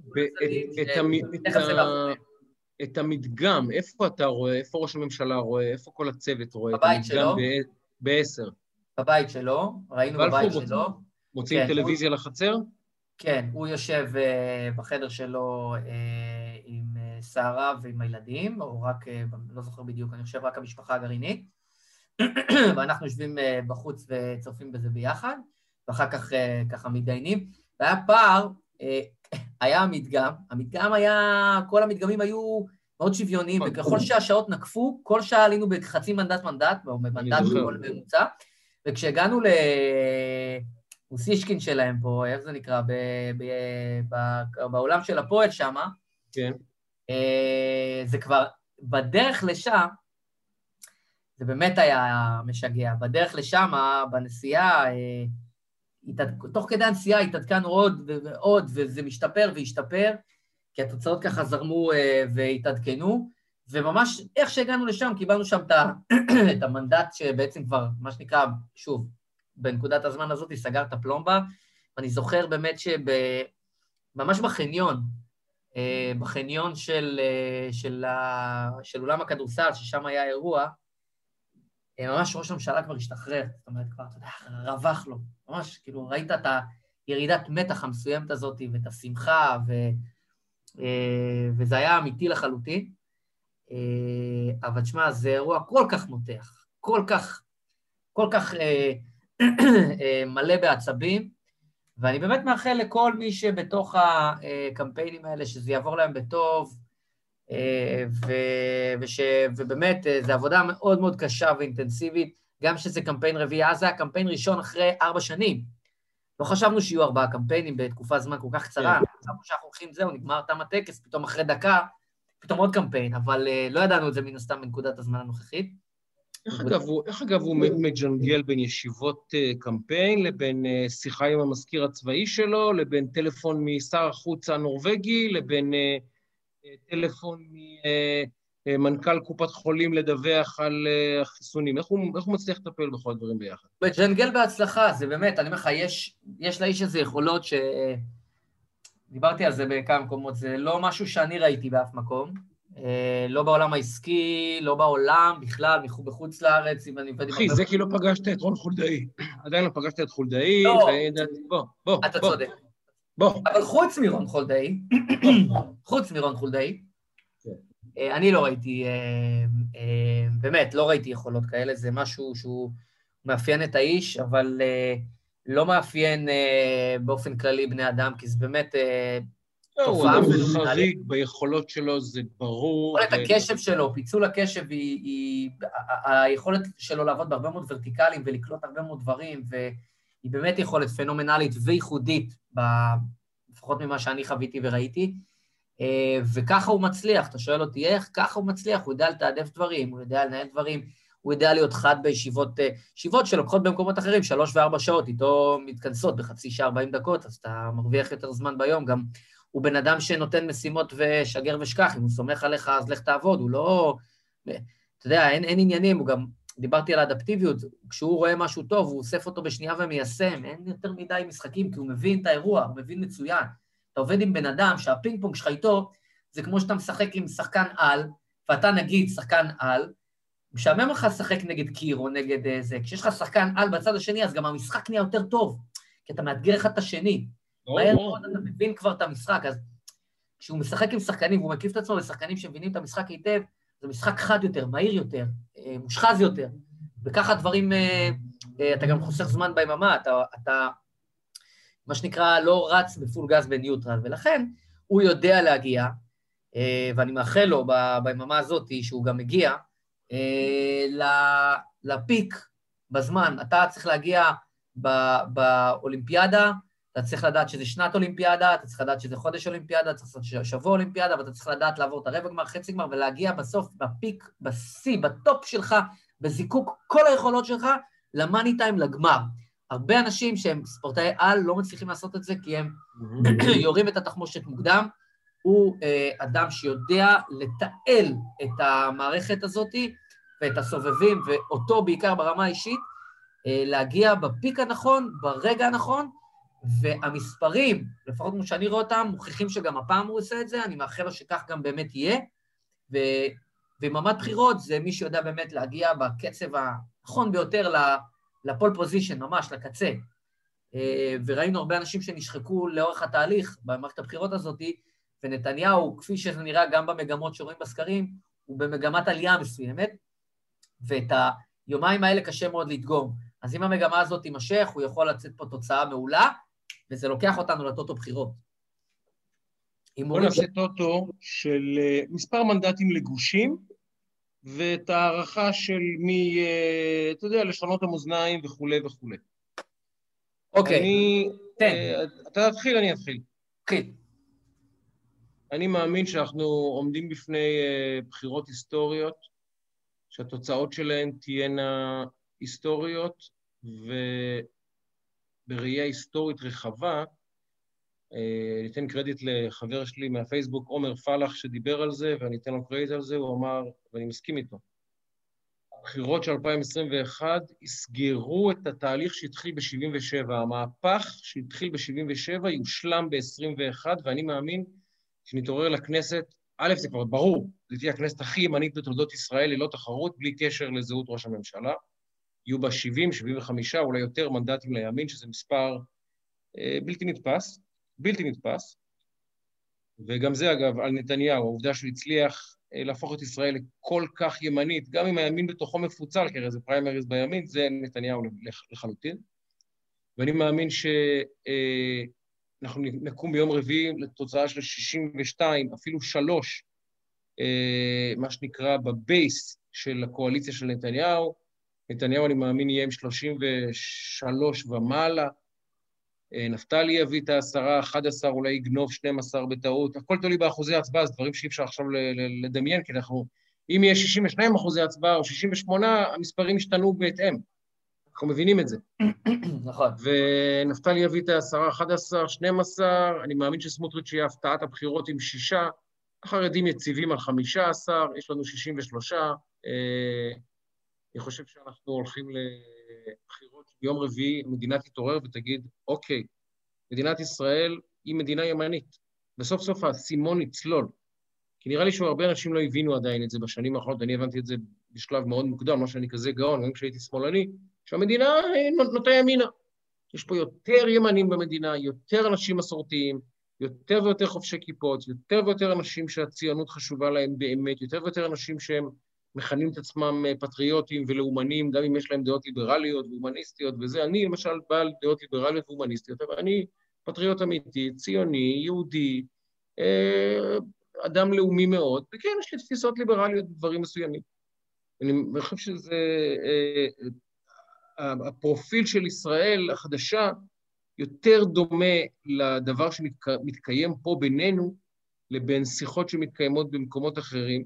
את המדגם, איפה אתה רואה, איפה ראש הממשלה רואה, איפה כל הצוות רואה? בבית שלו. בעשר. בבית שלו, ראינו בבית שלו. מוצאים כן, טלוויזיה לחצר? כן, הוא יושב uh, בחדר שלו uh, עם uh, שרה ועם הילדים, או רק, לא זוכר בדיוק, אני חושב רק המשפחה הגרעינית, (clears throat) ואנחנו יושבים בחוץ וצופים בזה ביחד, ואחר כך ככה מתדיינים. והיה פער, (clears throat) היה מדגם, המדגם היה, כל המדגמים היו מאוד שוויוניים, וככל שהשעות נקפו, כל שעה עלינו בחצי מנדט מנדט, או במנדט בכל ממוצע, וכשהגענו ל... אוסישקין שלהם פה, איך זה נקרא, ב, ב, ב, בעולם של הפועל שם, כן. אה, זה כבר, בדרך לשם, זה באמת היה משגע. בדרך לשם, בנסיעה, אה, תוך כדי הנסיעה התעדכנו עוד ועוד, וזה משתפר והשתפר, כי התוצאות ככה זרמו אה, והתעדכנו, וממש איך שהגענו לשם, קיבלנו שם את (clears throat) המנדט שבעצם כבר, מה שנקרא, שוב, בנקודת הזמן הזאת סגר את הפלומבה, ואני זוכר באמת שממש בחניון, אה, בחניון של, אה, של, ה... של אולם הכדורסל, ששם היה אירוע, אה, ממש ראש הממשלה כבר השתחרר, זאת אומרת, כבר, אתה יודע, רווח לו, ממש, כאילו, ראית את הירידת מתח המסוימת הזאת, ואת השמחה, ו... וזה היה אמיתי לחלוטין. אבל תשמע, זה אירוע כל כך מותח, כל כך, כל כך מלא בעצבים, ואני באמת מאחל לכל מי שבתוך הקמפיינים האלה, שזה יעבור להם בטוב, אה, ו, וש, ובאמת, אה, זו עבודה מאוד מאוד קשה ואינטנסיבית, גם שזה קמפיין רביעי, אז זה היה קמפיין ראשון אחרי ארבע שנים. לא חשבנו שיהיו ארבעה קמפיינים בתקופת זמן כל כך קצרה, כן. חשבנו שאנחנו הולכים, זהו, נגמר תם הטקס, פתאום אחרי דקה, פתאום עוד קמפיין, אבל לא ידענו את זה מן הסתם בנקודת הזמן הנוכחית. איך אגב, הוא, איך אגב הוא מג'נגל בין ישיבות uh, קמפיין לבין uh, שיחה עם המזכיר הצבאי שלו, לבין טלפון משר החוץ הנורבגי, לבין uh, טלפון ממנכ"ל קופת חולים לדווח על החיסונים? איך הוא, איך הוא מצליח לטפל בכל הדברים ביחד? מג'נגל בהצלחה, זה באמת, אני אומר לך, יש, יש לאיש הזה יכולות ש... דיברתי על זה בכמה מקומות, זה לא משהו שאני ראיתי באף מקום. אה, לא בעולם העסקי, לא בעולם, בכלל, בחוץ לארץ, אם אני עובד עם... אחי, זה כי לא פגשת את רון חולדאי. עדיין לא פגשת את חולדאי, לא. בוא, בוא. אתה צודק. בוא. אבל חוץ מרון חולדאי, (coughs) חוץ מרון חולדאי, כן. אה, אני לא ראיתי, אה, באמת, לא ראיתי יכולות כאלה, זה משהו שהוא מאפיין את האיש, אבל לא מאפיין באופן כללי בני אדם, כי זה באמת הוא אדם חריג ביכולות שלו, זה ברור. יכולת הקשב שלו, פיצול הקשב היא, היא... היכולת שלו לעבוד בהרבה מאוד ורטיקלים ולקלוט הרבה מאוד דברים, והיא באמת יכולת פנומנלית וייחודית, לפחות ממה שאני חוויתי וראיתי. אה, וככה הוא מצליח, אתה שואל אותי איך? ככה הוא מצליח, הוא יודע לתעדף דברים, הוא יודע לנהל דברים, הוא יודע להיות חד בישיבות, אה, ישיבות שלוקחות במקומות אחרים, שלוש וארבע שעות, איתו מתכנסות בחצי שעה, ארבעים דקות, אז אתה מרוויח יותר זמן ביום, גם הוא בן אדם שנותן משימות ושגר ושכח, אם הוא סומך עליך, אז לך תעבוד, הוא לא... אתה יודע, אין, אין עניינים, הוא גם... דיברתי על האדפטיביות, כשהוא רואה משהו טוב, הוא אוסף אותו בשנייה ומיישם, אין יותר מדי משחקים, כי הוא מבין את האירוע, הוא מבין מצוין. אתה עובד עם בן אדם שהפינג פונג שלך איתו, זה כמו שאתה משחק עם שחקן על, ואתה נגיד שחקן על, משעמם לך לשחק נגד קיר או נגד אה, זה. כשיש לך שחקן על בצד השני, אז גם המשחק נהיה יותר טוב, כי אתה מאתגר אחד את השני. מהר מאוד אתה מבין כבר את המשחק, אז כשהוא משחק עם שחקנים והוא מקיף את עצמו לשחקנים שמבינים את המשחק היטב, זה משחק חד יותר, מהיר יותר, אה, מושחז יותר, וככה דברים, אה, אתה גם חוסך זמן ביממה, אתה, אתה מה שנקרא לא רץ ב full gas ב neutral, ולכן הוא יודע להגיע, ואני מאחל לו ביממה הזאת שהוא גם מגיע, אה, ל peak בזמן. אתה צריך להגיע באולימפיאדה, אתה צריך לדעת שזה שנת אולימפיאדה, אתה צריך לדעת שזה חודש אולימפיאדה, אתה צריך לעשות שבוע אולימפיאדה, ואתה צריך לדעת לעבור את הרבע גמר, חצי גמר, ולהגיע בסוף, ב peak, בשיא, בטופ שלך, בזיקוק כל היכולות שלך, למאני טיים, לגמר. הרבה אנשים שהם ספורטאי על לא מצליחים לעשות את זה כי הם (clears throat) יורים את התחמושת מוקדם, הוא אה, אדם שיודע לתעל את המערכת הזאת ואת הסובבים, ואותו בעיקר ברמה האישית, אה, להגיע בפיק הנכון, ברגע הנכון, והמספרים, לפחות כמו שאני רואה אותם, מוכיחים שגם הפעם הוא עושה את זה, אני מאחל לו שכך גם באמת יהיה. ו... ומעמד בחירות זה מי שיודע באמת להגיע בקצב הנכון ביותר לפול פוזיישן, ממש, לקצה. אה, וראינו הרבה אנשים שנשחקו לאורך התהליך במערכת הבחירות הזאת, ונתניהו, כפי שזה נראה גם במגמות שרואים בסקרים, הוא במגמת עלייה מסוימת, ואת היומיים האלה קשה מאוד לדגום. אז אם המגמה הזאת תימשך, הוא יכול לצאת פה תוצאה מעולה, וזה לוקח אותנו לטוטו בחירות. בוא נעשה טוטו של אה, מספר מנדטים לגושים, ואת ההערכה של מי, אה, אתה יודע, לשנות המאזניים וכולי וכולי. אוקיי, אני, תן. אה, אתה תתחיל, אני אתחיל. תתחיל. אני מאמין שאנחנו עומדים בפני uh, בחירות היסטוריות, שהתוצאות שלהן תהיינה היסטוריות, ובראייה היסטורית רחבה, uh, ניתן קרדיט לחבר שלי מהפייסבוק, עומר פלח, שדיבר על זה, ואני אתן לו קרדיט על זה, הוא אמר, ואני מסכים איתו, הבחירות של 2021 יסגרו את התהליך שהתחיל ב-77'. המהפך שהתחיל ב-77' יושלם ב-21', ואני מאמין שנתעורר לכנסת, א', זה כבר ברור, זו תהיה הכנסת הכי ימנית בתולדות ישראל ללא תחרות, בלי קשר לזהות ראש הממשלה. יהיו בה 70, 75, אולי יותר מנדטים לימין, שזה מספר אה, בלתי נתפס, בלתי נתפס. וגם זה, אגב, על נתניהו, העובדה שהוא הצליח אה, להפוך את ישראל לכל כך ימנית, גם אם הימין בתוכו מפוצל, כי הרי זה פריימריז בימין, זה נתניהו לחלוטין. ואני מאמין ש... אה, נקום ביום רביעי לתוצאה של 62, אפילו שלוש, אה, מה שנקרא בבייס של הקואליציה של נתניהו. נתניהו, אני מאמין, יהיה עם 33 ומעלה. אה, נפתלי יביא את העשרה, 11, אולי יגנוב 12 בטעות. הכל תלוי באחוזי הצבעה, זה דברים שאי אפשר עכשיו לדמיין, כי אנחנו... אם יהיה 62 אחוזי הצבעה או 68, המספרים ישתנו בהתאם. אנחנו מבינים את זה. (coughs) נכון. ונפתלי יביא את ה-10, 11, 12, אני מאמין שסמוטריץ' יהיה הפתעת הבחירות עם שישה, החרדים יציבים על 15, יש לנו 63. אה, אני חושב שאנחנו הולכים לבחירות ביום רביעי, המדינה תתעורר ותגיד, אוקיי, מדינת ישראל היא מדינה ימנית. וסוף סוף האסימון יצלול. כי נראה לי שהרבה אנשים לא הבינו עדיין את זה בשנים האחרונות, אני הבנתי את זה בשלב מאוד מוקדם, לא שאני כזה גאון, גם כשהייתי שמאלני, שהמדינה נוטה ימינה. יש פה יותר ימנים במדינה, יותר אנשים מסורתיים, יותר ויותר חובשי כיפות, יותר ויותר אנשים שהציונות חשובה להם באמת, יותר ויותר אנשים שהם מכנים את עצמם אה, פטריוטים ולאומנים, גם אם יש להם דעות ליברליות והומניסטיות וזה. אני למשל בעל דעות ליברליות והומניסטיות, אבל אני פטריוט אמיתי, ציוני, יהודי, אה, אדם לאומי מאוד, וכן, יש לי תפיסות ליברליות בדברים מסוימים. אני חושב שזה אה, הפרופיל של ישראל החדשה יותר דומה לדבר שמתקיים פה בינינו לבין שיחות שמתקיימות במקומות אחרים,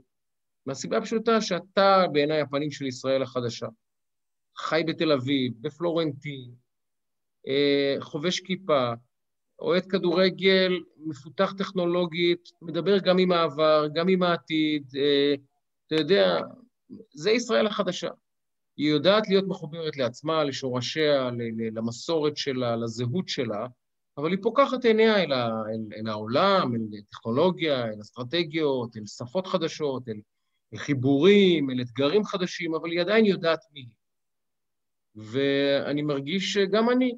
מהסיבה הפשוטה שאתה בעיניי הפנים של ישראל החדשה. חי בתל אביב, בפלורנטין, אה, חובש כיפה, אוהד כדורגל, מפותח טכנולוגית, מדבר גם עם העבר, גם עם העתיד, אה, אתה יודע, זה ישראל החדשה. היא יודעת להיות מחוברת לעצמה, לשורשיה, למסורת שלה, לזהות שלה, אבל היא פוקחת עיניה אל, העולם, אל טכנולוגיה, אל אסטרטגיות, אל שפות חדשות, אל, חיבורים, אל אתגרים חדשים, אבל היא עדיין יודעת מי היא. ואני מרגיש שגם אני,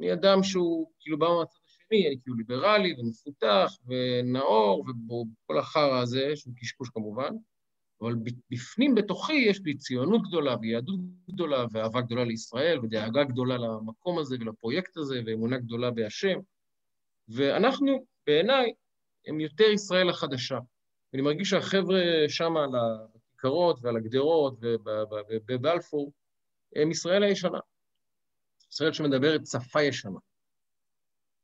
אני אדם שהוא כאילו בא מהצד השני, אני כאילו ליברלי ומפותח ונאור וכל החרא הזה, שהוא קשקוש כמובן, אבל בפנים בתוכי יש לי ציונות גדולה ויהדות גדולה ואהבה גדולה לישראל ודאגה גדולה למקום הזה ולפרויקט הזה ואמונה גדולה בהשם. ואנחנו, בעיניי, הם יותר ישראל החדשה. אני מרגיש שהחבר'ה שם על הכיכרות ועל הגדרות ובבלפור הם ישראל הישנה. ישראל שמדברת שפה ישנה.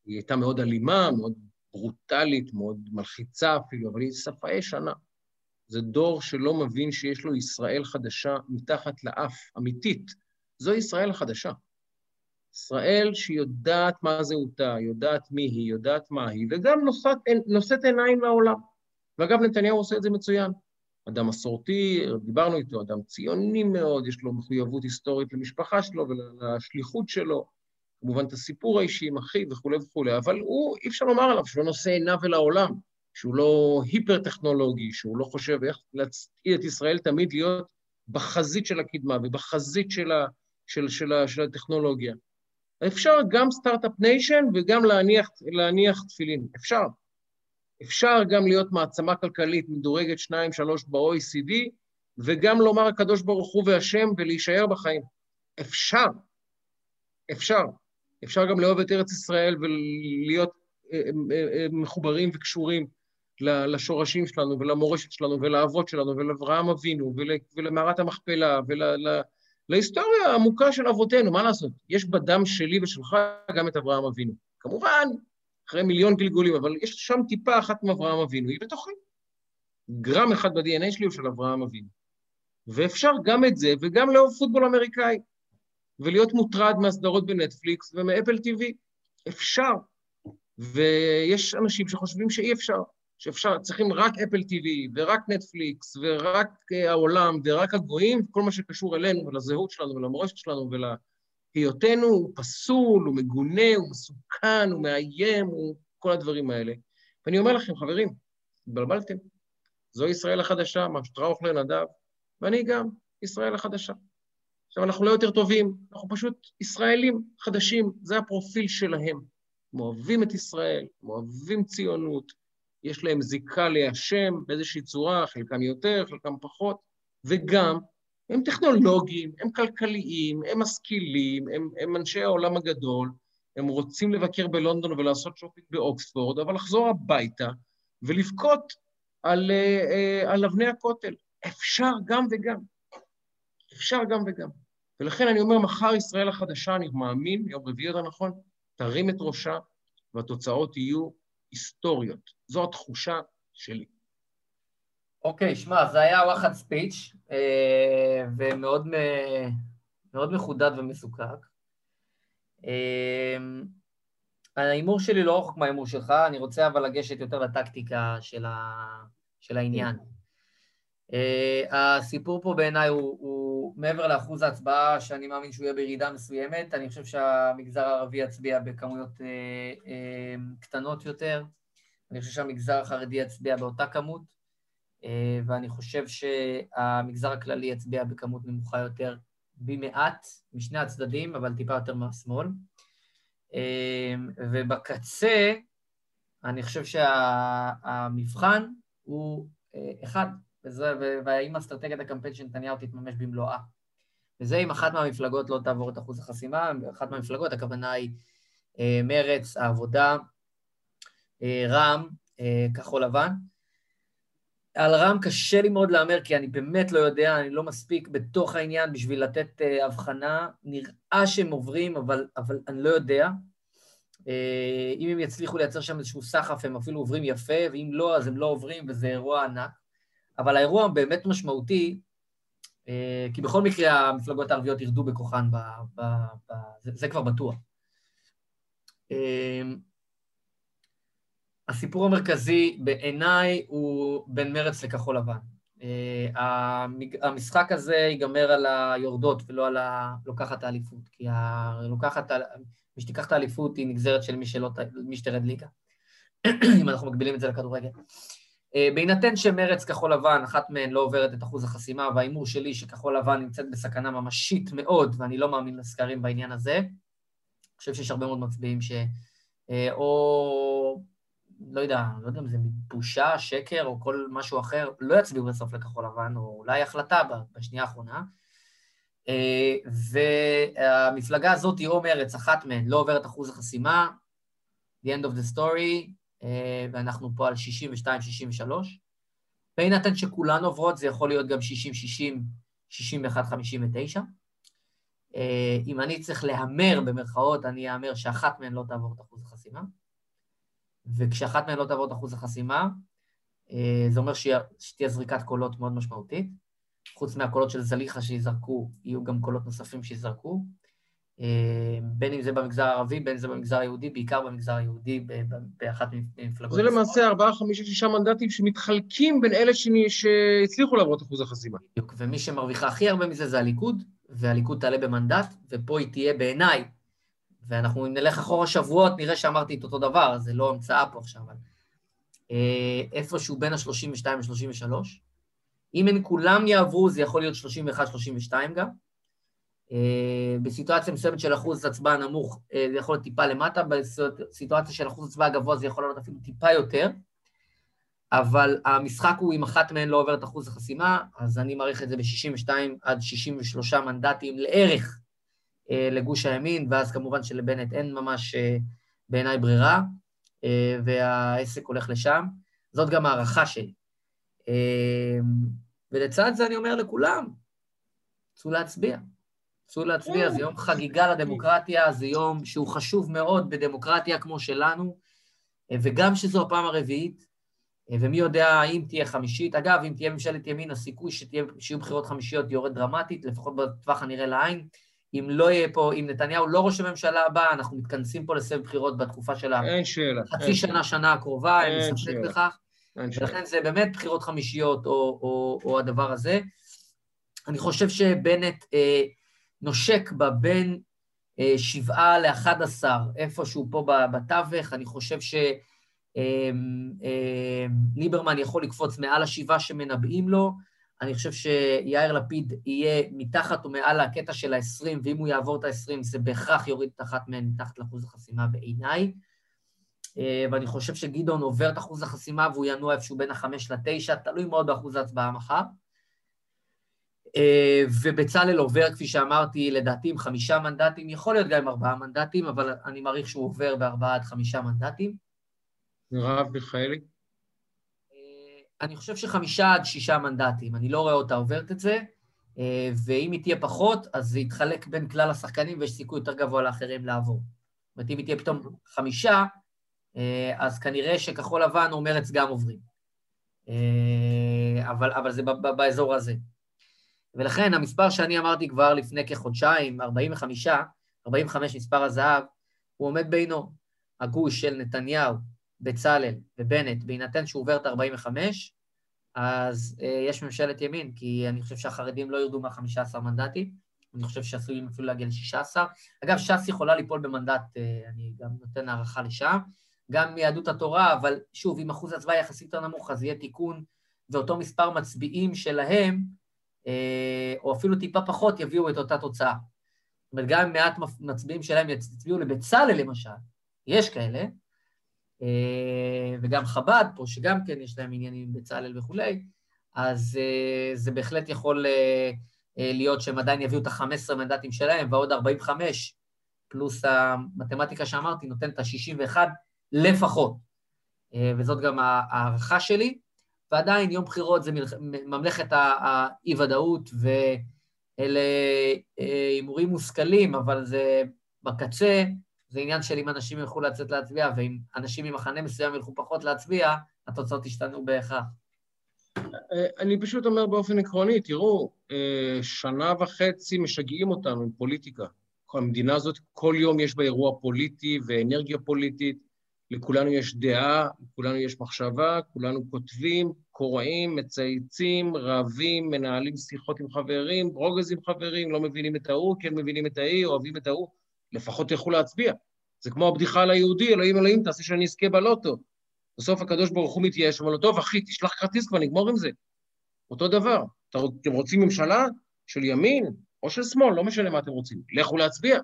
היא הייתה מאוד אלימה, מאוד ברוטלית, מאוד מלחיצה אפילו, אבל היא שפה ישנה. זה דור שלא מבין שיש לו ישראל חדשה מתחת לאף, אמיתית. זו ישראל החדשה. ישראל שיודעת מה זהותה, יודעת מי היא, יודעת מה היא, וגם נושאת עיניים לעולם. ואגב, נתניהו עושה את זה מצוין. אדם מסורתי, דיברנו איתו, אדם ציוני מאוד, יש לו מחויבות היסטורית למשפחה שלו ולשליחות שלו, כמובן את הסיפור האישי עם אחיו וכולי וכולי, אבל הוא, אי אפשר לומר עליו שהוא לא נושא עיניו אל העולם. שהוא לא היפר-טכנולוגי, שהוא לא חושב איך להצעיד את ישראל תמיד להיות בחזית של הקדמה ובחזית של, ה, של, של, ה, של הטכנולוגיה. אפשר גם start-up nation וגם להניח, להניח תפילין, אפשר. אפשר גם להיות מעצמה כלכלית מדורגת שניים, שלוש ב-OECD, וגם לומר הקדוש ברוך הוא והשם ולהישאר בחיים. אפשר. אפשר. אפשר גם לאהוב את ארץ ישראל ולהיות אה, אה, אה, מחוברים וקשורים לשורשים שלנו ולמורשת שלנו ולאבות שלנו ולאברהם אבינו ולמערת המכפלה ולהיסטוריה העמוקה של אבותינו, מה לעשות? יש בדם שלי ושלך גם את אברהם אבינו. כמובן, אחרי מיליון גלגולים, אבל יש שם טיפה אחת מאברהם אבינו, היא בתוכי. גרם אחד ב-DNA שלי הוא של אברהם אבינו. ואפשר גם את זה וגם לאהוב פוטבול אמריקאי, ולהיות מוטרד מהסדרות בנטפליקס ומאפל TV. אפשר. ויש אנשים שחושבים שאי אפשר. שאפשר, צריכים רק אפל TV ורק נטפליקס ורק אה, העולם ורק הגויים, כל מה שקשור אלינו ולזהות שלנו ולמורשת שלנו ולהיותנו, הוא פסול, הוא מגונה, הוא מסוכן, הוא מאיים, הוא כל הדברים האלה. ואני אומר לכם, חברים, התבלבלתם. זו ישראל החדשה, מה שטראוך לנדב, ואני גם ישראל החדשה. עכשיו, אנחנו לא יותר טובים, אנחנו פשוט ישראלים חדשים, זה הפרופיל שלהם. הם אוהבים את ישראל, הם אוהבים ציונות, יש להם זיקה להשם באיזושהי צורה, חלקם יותר, חלקם פחות, וגם הם טכנולוגיים, הם כלכליים, הם משכילים, הם, הם אנשי העולם הגדול, הם רוצים לבקר בלונדון ולעשות שופינג באוקספורד, אבל לחזור הביתה ולבכות על, אה, אה, על אבני הכותל. אפשר גם וגם. אפשר גם וגם. ולכן אני אומר, מחר ישראל החדשה, אני מאמין, יום רביעי יותר נכון, תרים את ראשה, והתוצאות יהיו היסטוריות. זו התחושה שלי. אוקיי, שמע, זה היה וואחד ספיץ', אה, ומאוד מאוד מחודד ומסוכק. אה, ההימור שלי לא רחוק מההימור שלך, אני רוצה אבל לגשת יותר לטקטיקה של, ה, של העניין. Uh, הסיפור פה בעיניי הוא, הוא מעבר לאחוז ההצבעה, שאני מאמין שהוא יהיה בירידה מסוימת, אני חושב שהמגזר הערבי יצביע בכמויות uh, uh, קטנות יותר, אני חושב שהמגזר החרדי יצביע באותה כמות, ואני חושב שהמגזר הכללי יצביע בכמות נמוכה יותר במעט, משני הצדדים, אבל טיפה יותר מהשמאל. Uh, ובקצה, אני חושב שהמבחן שה, הוא uh, אחד, וזה, והאם אסטרטגיית הקמפיין של נתניהו תתממש במלואה. וזה אם אחת מהמפלגות לא תעבור את אחוז החסימה, אחת מהמפלגות, הכוונה היא אה, מרץ, העבודה, אה, רע"מ, אה, כחול לבן. על רע"מ קשה לי מאוד להמר, כי אני באמת לא יודע, אני לא מספיק בתוך העניין בשביל לתת אה, הבחנה. נראה שהם עוברים, אבל, אבל אני לא יודע. אה, אם הם יצליחו לייצר שם איזשהו סחף, הם אפילו עוברים יפה, ואם לא, אז הם לא עוברים, וזה אירוע ענק. אבל האירוע באמת משמעותי, אה, כי בכל מקרה המפלגות הערביות ירדו בכוחן, ב, ב, ב, זה, זה כבר בטוח. אה, הסיפור המרכזי בעיניי הוא בין מרץ לכחול לבן. המשחק הזה ייגמר על היורדות ולא על הלוקחת האליפות, כי הלוקחת, מי שתיקח את האליפות היא נגזרת של מי, שלא, מי שתרד ליגה, (clears throat) אם אנחנו מגבילים את זה לכדורגל. אה, בהינתן שמרץ כחול לבן, אחת מהן לא עוברת את אחוז החסימה, וההימור שלי שכחול לבן נמצאת בסכנה ממשית מאוד, ואני לא מאמין לסקרים בעניין הזה, אני חושב שיש הרבה מאוד מצביעים ש... אה, או... לא יודע, לא יודע אם זה בושה, שקר או כל משהו אחר, לא יצביעו בסוף לכחול לבן, או אולי החלטה בשנייה האחרונה. אה, והמפלגה הזאת, או מרץ, אחת מהן, לא עוברת אחוז החסימה, the end of the story, אה, ואנחנו פה על 62-63. בהינתן שכולן עוברות, זה יכול להיות גם 60-60, 61-59. אם אני צריך להמר במרכאות, אני אאמר שאחת מהן לא תעבור את אחוז החסימה. וכשאחת מהן לא תעבור את אחוז החסימה, אה, זה אומר שתהיה זריקת קולות מאוד משמעותית. חוץ מהקולות של זליכה שיזרקו, יהיו גם קולות נוספים שיזרקו. אה, בין אם זה במגזר הערבי, בין אם זה במגזר היהודי, בעיקר במגזר היהודי, באחת ממפלגות... זה למעשה ארבעה, חמישה, שישה מנדטים שמתחלקים בין אלה שהצליחו לעבור את אחוז החסימה. בדיוק, ומי שמרוויחה הכי הרבה מזה זה הליכוד, והליכוד תעלה במנדט, ופה היא תהיה בעיניי, ואנחנו, אם נלך אחורה שבועות, נראה שאמרתי את אותו דבר, זה לא המצאה פה עכשיו, אבל אה, איפשהו בין ה-32 ל-33. אם הן כולם יעברו, זה יכול להיות 31-32 גם. אה, בסיטואציה מסוימת של אחוז הצבעה נמוך, אה, זה יכול להיות טיפה למטה, בסיטואציה של אחוז הצבעה גבוה זה יכול להיות אפילו טיפה יותר, אבל המשחק הוא אם אחת מהן לא עוברת אחוז החסימה, אז אני מעריך את זה ב-62 עד 63 מנדטים לערך לגוש הימין, ואז כמובן שלבנט אין ממש אה, בעיניי ברירה, אה, והעסק הולך לשם. זאת גם הערכה שלי. ולצד זה אני אומר לכולם, צאו להצביע. צאו להצביע, זה יום חגיגה לדמוקרטיה, זה יום שהוא חשוב מאוד בדמוקרטיה כמו שלנו, וגם שזו הפעם הרביעית, ומי יודע האם תהיה חמישית. אגב, אם תהיה ממשלת ימין, הסיכוי שתהיה, שיהיו בחירות חמישיות יורד דרמטית, לפחות בטווח הנראה לעין. אם לא יהיה פה, אם נתניהו לא ראש הממשלה הבא, אנחנו מתכנסים פה לסבב בחירות בתקופה של החצי שנה, שנה הקרובה, אין ספק בכך. ולכן זה באמת בחירות חמישיות או, או, או הדבר הזה. אני חושב שבנט אה, נושק בה בין אה, שבעה לאחד עשר, איפשהו פה בתווך, אני חושב שליברמן אה, אה, יכול לקפוץ מעל השבעה שמנבאים לו, אני חושב שיאיר לפיד יהיה מתחת ומעל הקטע של ה-20, ואם הוא יעבור את ה-20, זה בהכרח יוריד את אחת מהן מתחת לאחוז החסימה בעיניי. אה, ואני חושב שגדעון עובר את אחוז החסימה והוא ינוע איפשהו בין החמש לתשע, תלוי מאוד באחוז ההצבעה מחר. אה, ובצלאל עובר, כפי שאמרתי, לדעתי עם חמישה מנדטים, יכול להיות גם עם ארבעה מנדטים, אבל אני מעריך שהוא עובר בארבעה עד חמישה מנדטים. מרב מיכאלי? אני חושב שחמישה עד שישה מנדטים, אני לא רואה אותה עוברת את זה, אה, ואם היא תהיה פחות, אז זה יתחלק בין כלל השחקנים ויש סיכוי יותר גבוה לאחרים לעבור. זאת אומרת, אם היא תהיה פתאום חמישה, אה, אז כנראה שכחול לבן או מרץ גם עוברים. אה, אבל, אבל זה באזור הזה. ולכן המספר שאני אמרתי כבר לפני כחודשיים, 45, 45 מספר הזהב, הוא עומד בינו. הגוש של נתניהו, בצלאל ובנט, בהינתן שהוא עובר את 45, אז אה, יש ממשלת ימין, כי אני חושב שהחרדים לא ירדו מה-15 מנדטים, אני חושב שעשויים אפילו להגיע ל-16. אגב, ש"ס יכולה ליפול במנדט, אה, אני גם נותן הערכה לשם, גם מיהדות התורה, אבל שוב, אם אחוז הצבעה יחסית יותר נמוך, אז יהיה תיקון, ואותו מספר מצביעים שלהם, אה, או אפילו טיפה פחות, יביאו את אותה תוצאה. זאת אומרת, גם אם מעט מצביעים שלהם יצביעו לבצלאל, למשל, יש כאלה, וגם חב"ד פה, שגם כן יש להם עניינים בצלאל וכולי, אז אה, זה בהחלט יכול אה, להיות שהם עדיין יביאו את ה-15 מנדטים שלהם, ועוד 45 פלוס המתמטיקה שאמרתי, נותן את ה-61 לפחות. וזאת גם ההערכה שלי. ועדיין יום בחירות זה ממלכת האי-ודאות, ואלה הימורים מושכלים, אבל זה בקצה, זה עניין של אם אנשים ילכו לצאת להצביע, ואם אנשים ממחנה מסוים ילכו פחות להצביע, התוצאות ישתנו בהכרח. אני פשוט אומר באופן עקרוני, תראו, אה, שנה וחצי משגעים אותנו עם פוליטיקה. המדינה הזאת, כל יום יש בה אירוע פוליטי ואנרגיה פוליטית, לכולנו יש דעה, לכולנו יש מחשבה, כולנו כותבים, קוראים, מצייצים, רבים, מנהלים שיחות עם חברים, ברוגז עם חברים, לא מבינים את ההוא, כן מבינים את ההיא, אוהבים את ההוא, לפחות תלכו להצביע. זה כמו הבדיחה על היהודי, אלוהים אלוהים, תעשה שאני אזכה בלוטו. בסוף הקדוש ברוך הוא מתייאש, אומר לו, טוב, אחי, תשלח כרטיס כבר, נגמור עם זה. אותו דבר. אתם רוצים ממשלה של ימין או של שמאל, לא משנה מה אתם רוצים, לכו להצביע.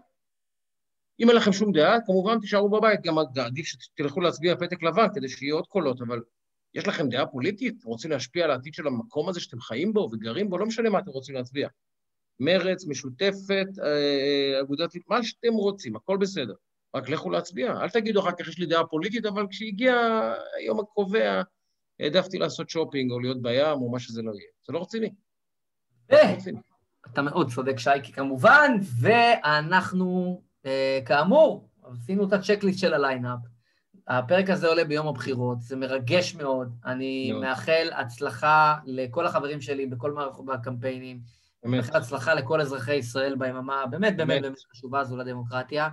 אם אין לכם שום דעה, כמובן תישארו בבית, גם עדיף שתלכו להצביע פתק לבן כדי שיהיו עוד קולות, אבל יש לכם דעה פוליטית? רוצים להשפיע על העתיד של המקום הזה שאתם חיים בו וגרים בו? לא משנה מה אתם רוצים להצביע. מרץ, משותפת, אה, אגודת, מה שאתם רוצים, הכל בסדר. רק לכו להצביע. אל תגידו אחר כך יש לי דעה פוליטית, אבל כשהגיע היום הקובע, העדפתי לעשות שופינג או להיות בים או מה שזה לא יהיה. זה לא רציני. לא אתה מאוד צודק, שייקי, כמובן, ואנחנו, אה, כאמור, עשינו את ה checklist של ה lineup. הפרק הזה עולה ביום הבחירות, זה מרגש מאוד. אני מאוד. מאחל הצלחה לכל החברים שלי בכל מערכות הקמפיינים. באמת. הצלחה לכל אזרחי ישראל ביממה, באמת, באמת, באמת חשובה הזו לדמוקרטיה.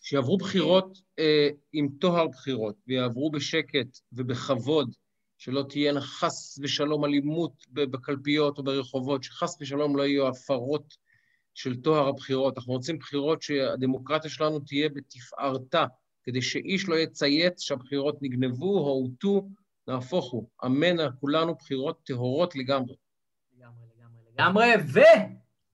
שיעברו בחירות אה, עם טוהר בחירות, ויעברו בשקט ובכבוד, שלא תהיינה חס ושלום אלימות בקלפיות או ברחובות, שחס ושלום לא יהיו הפרות של טוהר הבחירות. אנחנו רוצים בחירות שהדמוקרטיה שלנו תהיה בתפארתה, כדי שאיש לא יצייץ שהבחירות נגנבו הוטו, נהפוך הוא. אמנה, כולנו בחירות טהורות. לגמרי, לגמרי,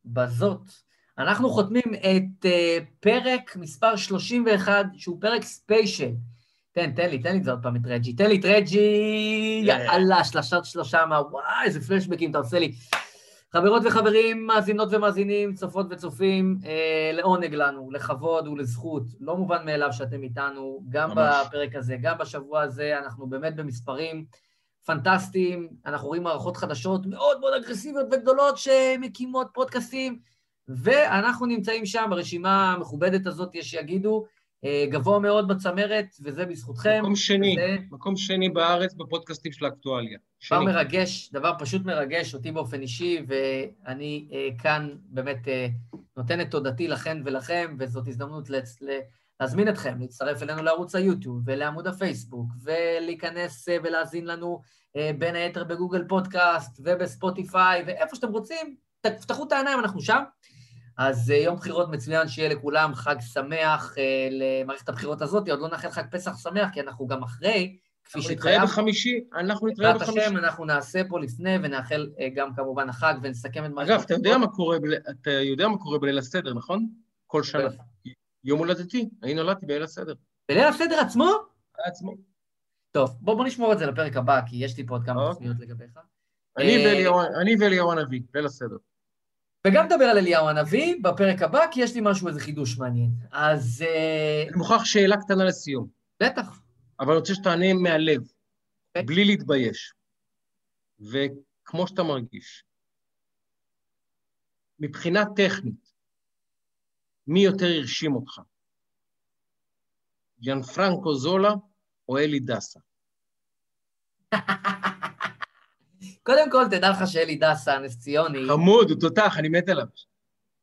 ובזאת אנחנו חותמים את uh, פרק מספר 31, שהוא פרק ספיישל. תן, תן לי, תן לי את זה עוד פעם, את רג'י. תן לי את רג'י, יאללה, שלושות שלושה מה, וואי, איזה פלשבקים אתה עושה לי. חברות וחברים, מאזינות ומאזינים, צופות וצופים, אה, לעונג לנו, לכבוד ולזכות. לא מובן מאליו שאתם איתנו, גם ממש. בפרק הזה, גם בשבוע הזה, אנחנו באמת במספרים פנטסטיים, אנחנו רואים מערכות חדשות מאוד מאוד אגרסיביות וגדולות שמקימות פודקאסטים, ואנחנו נמצאים שם, ברשימה המכובדת הזאת, יש שיגידו, אה, גבוה מאוד בצמרת, וזה בזכותכם. מקום שני, וזה... מקום שני בארץ בפודקאסטים של האקטואליה. דבר שני. מרגש, דבר פשוט מרגש אותי באופן אישי, ואני אה, כאן באמת אה, נותן את תודתי לכן ולכם, וזאת הזדמנות לצ... להזמין אתכם להצטרף אלינו לערוץ היוטיוב ולעמוד הפייסבוק, ולהיכנס אה, ולהאזין לנו אה, בין היתר בגוגל פודקאסט ובספוטיפיי, ואיפה שאתם רוצים, תפתחו את העיניים, אנחנו שם. אז אה, יום בחירות מצוין, שיהיה לכולם חג שמח למערכת הבחירות הזאת. עוד לא נאחל חג פסח שמח, כי אנחנו גם אחרי, כפי שהתחייב. אנחנו נתראה בחמישי, אנחנו נתראה בחמישי. בעזרת השם, אנחנו נעשה פה לפני ונאחל גם כמובן החג ונסכם את מערכת הבחירות. אגב, אתה יודע מה קורה בליל הסדר, נכון? כל שנה. יום הולדתי, אני נולדתי בליל הסדר. בליל הסדר עצמו? עצמו. טוב, בוא, בוא נשמור את זה לפרק הבא, כי יש לי פה עוד כמה אוקיי. תוכניות לגביך. אני ואליהו הנביא, ליל הסדר. וגם נדבר על אליהו הנביא בפרק הבא, כי יש לי משהו, איזה חידוש מעניין. אז... אה, אני מוכרח שאלה קטנה לסיום. בטח. אבל אני רוצה שתענה מהלב. אוקיי. בלי להתבייש. וכמו שאתה מרגיש. מבחינה טכנית, מי יותר הרשים אותך? ג'אן פרנקו זולה או אלי דסה? קודם כל, תדע לך שאלי דסה, נס ציוני... חמוד, הוא תותח, אני מת עליו.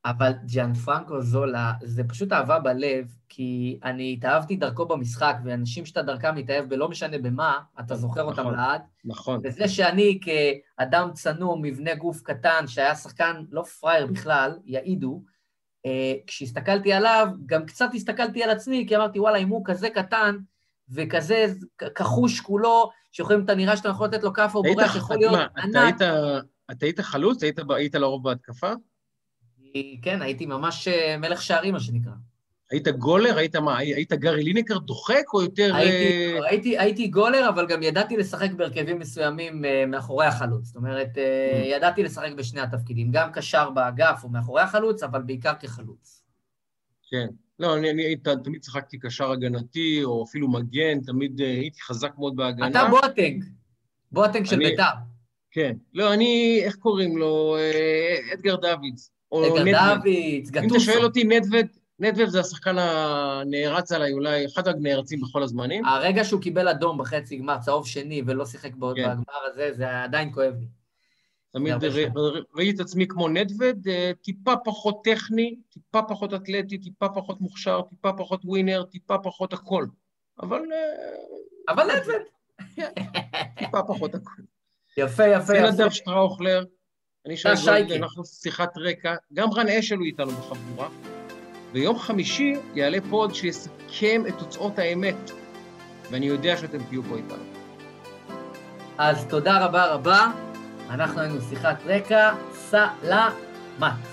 אבל ג'אן פרנקו זולה, זה פשוט אהבה בלב, כי אני התאהבתי דרכו במשחק, ואנשים שאתה דרכם מתאהב בלא משנה במה, אתה זוכר נכון, אותם לעד. נכון. וזה שאני כאדם צנום, מבנה גוף קטן, שהיה שחקן לא פראייר בכלל, יעידו, כשהסתכלתי עליו, גם קצת הסתכלתי על עצמי, כי אמרתי, וואלה, אם הוא כזה קטן, וכזה כחוש כולו, שיכולים, אתה נראה שאתה יכול לתת לו כאפה, הוא בורח, יכול להיות ענק. אתה היית חלוץ? היית, לרוב בהתקפה? כן, הייתי ממש אה, מלך שערים, מה שנקרא. היית גולר? היית מה? היית גארי לינקר דוחק או יותר... הייתי, uh... הייתי, הייתי גולר, אבל גם ידעתי לשחק בהרכבים מסוימים אה, מאחורי החלוץ. זאת אומרת, אה, אממ. ידעתי לשחק בשני התפקידים, גם קשר באגף או מאחורי החלוץ, אבל בעיקר כחלוץ. כן. לא, אני, אני תמיד שיחקתי קשר הגנתי, או אפילו מגן, תמיד אה, הייתי חזק מאוד בהגנה. אתה בואטנג, בואטנג של בית"ר. כן. לא, אני, איך קוראים לו? אה, אדגר דוידס. אדגר דוידס, גטוסו. אם אתה שואל אותי, נדבד, נדווד זה השחקן הנערץ עליי, אולי אחד הנערצים בכל הזמנים. הרגע שהוא קיבל אדום בחצי גמר, צהוב שני, ולא שיחק כן. בגמר הזה, זה עדיין כואב לי. תמיד ראיתי את עצמי כמו נדווד, אה, טיפה פחות טכני, טיפה פחות אתלטי, טיפה פחות מוכשר, טיפה פחות ווינר, טיפה פחות הכל. אבל... אה, אבל נדווד. כן, טיפה פחות הכל. (laughs) יפה, יפה, יפה. נדב שטראוכלר, אני שייקה. גולדין, אנחנו שיחת רקע, גם רן אשל הוא איתנו בחבורה. ביום חמישי יעלה פוד שיסכם את תוצאות האמת, ואני יודע שאתם תהיו פה איתנו. אז תודה רבה רבה. אנחנו היינו שיחת רקע, סלמת.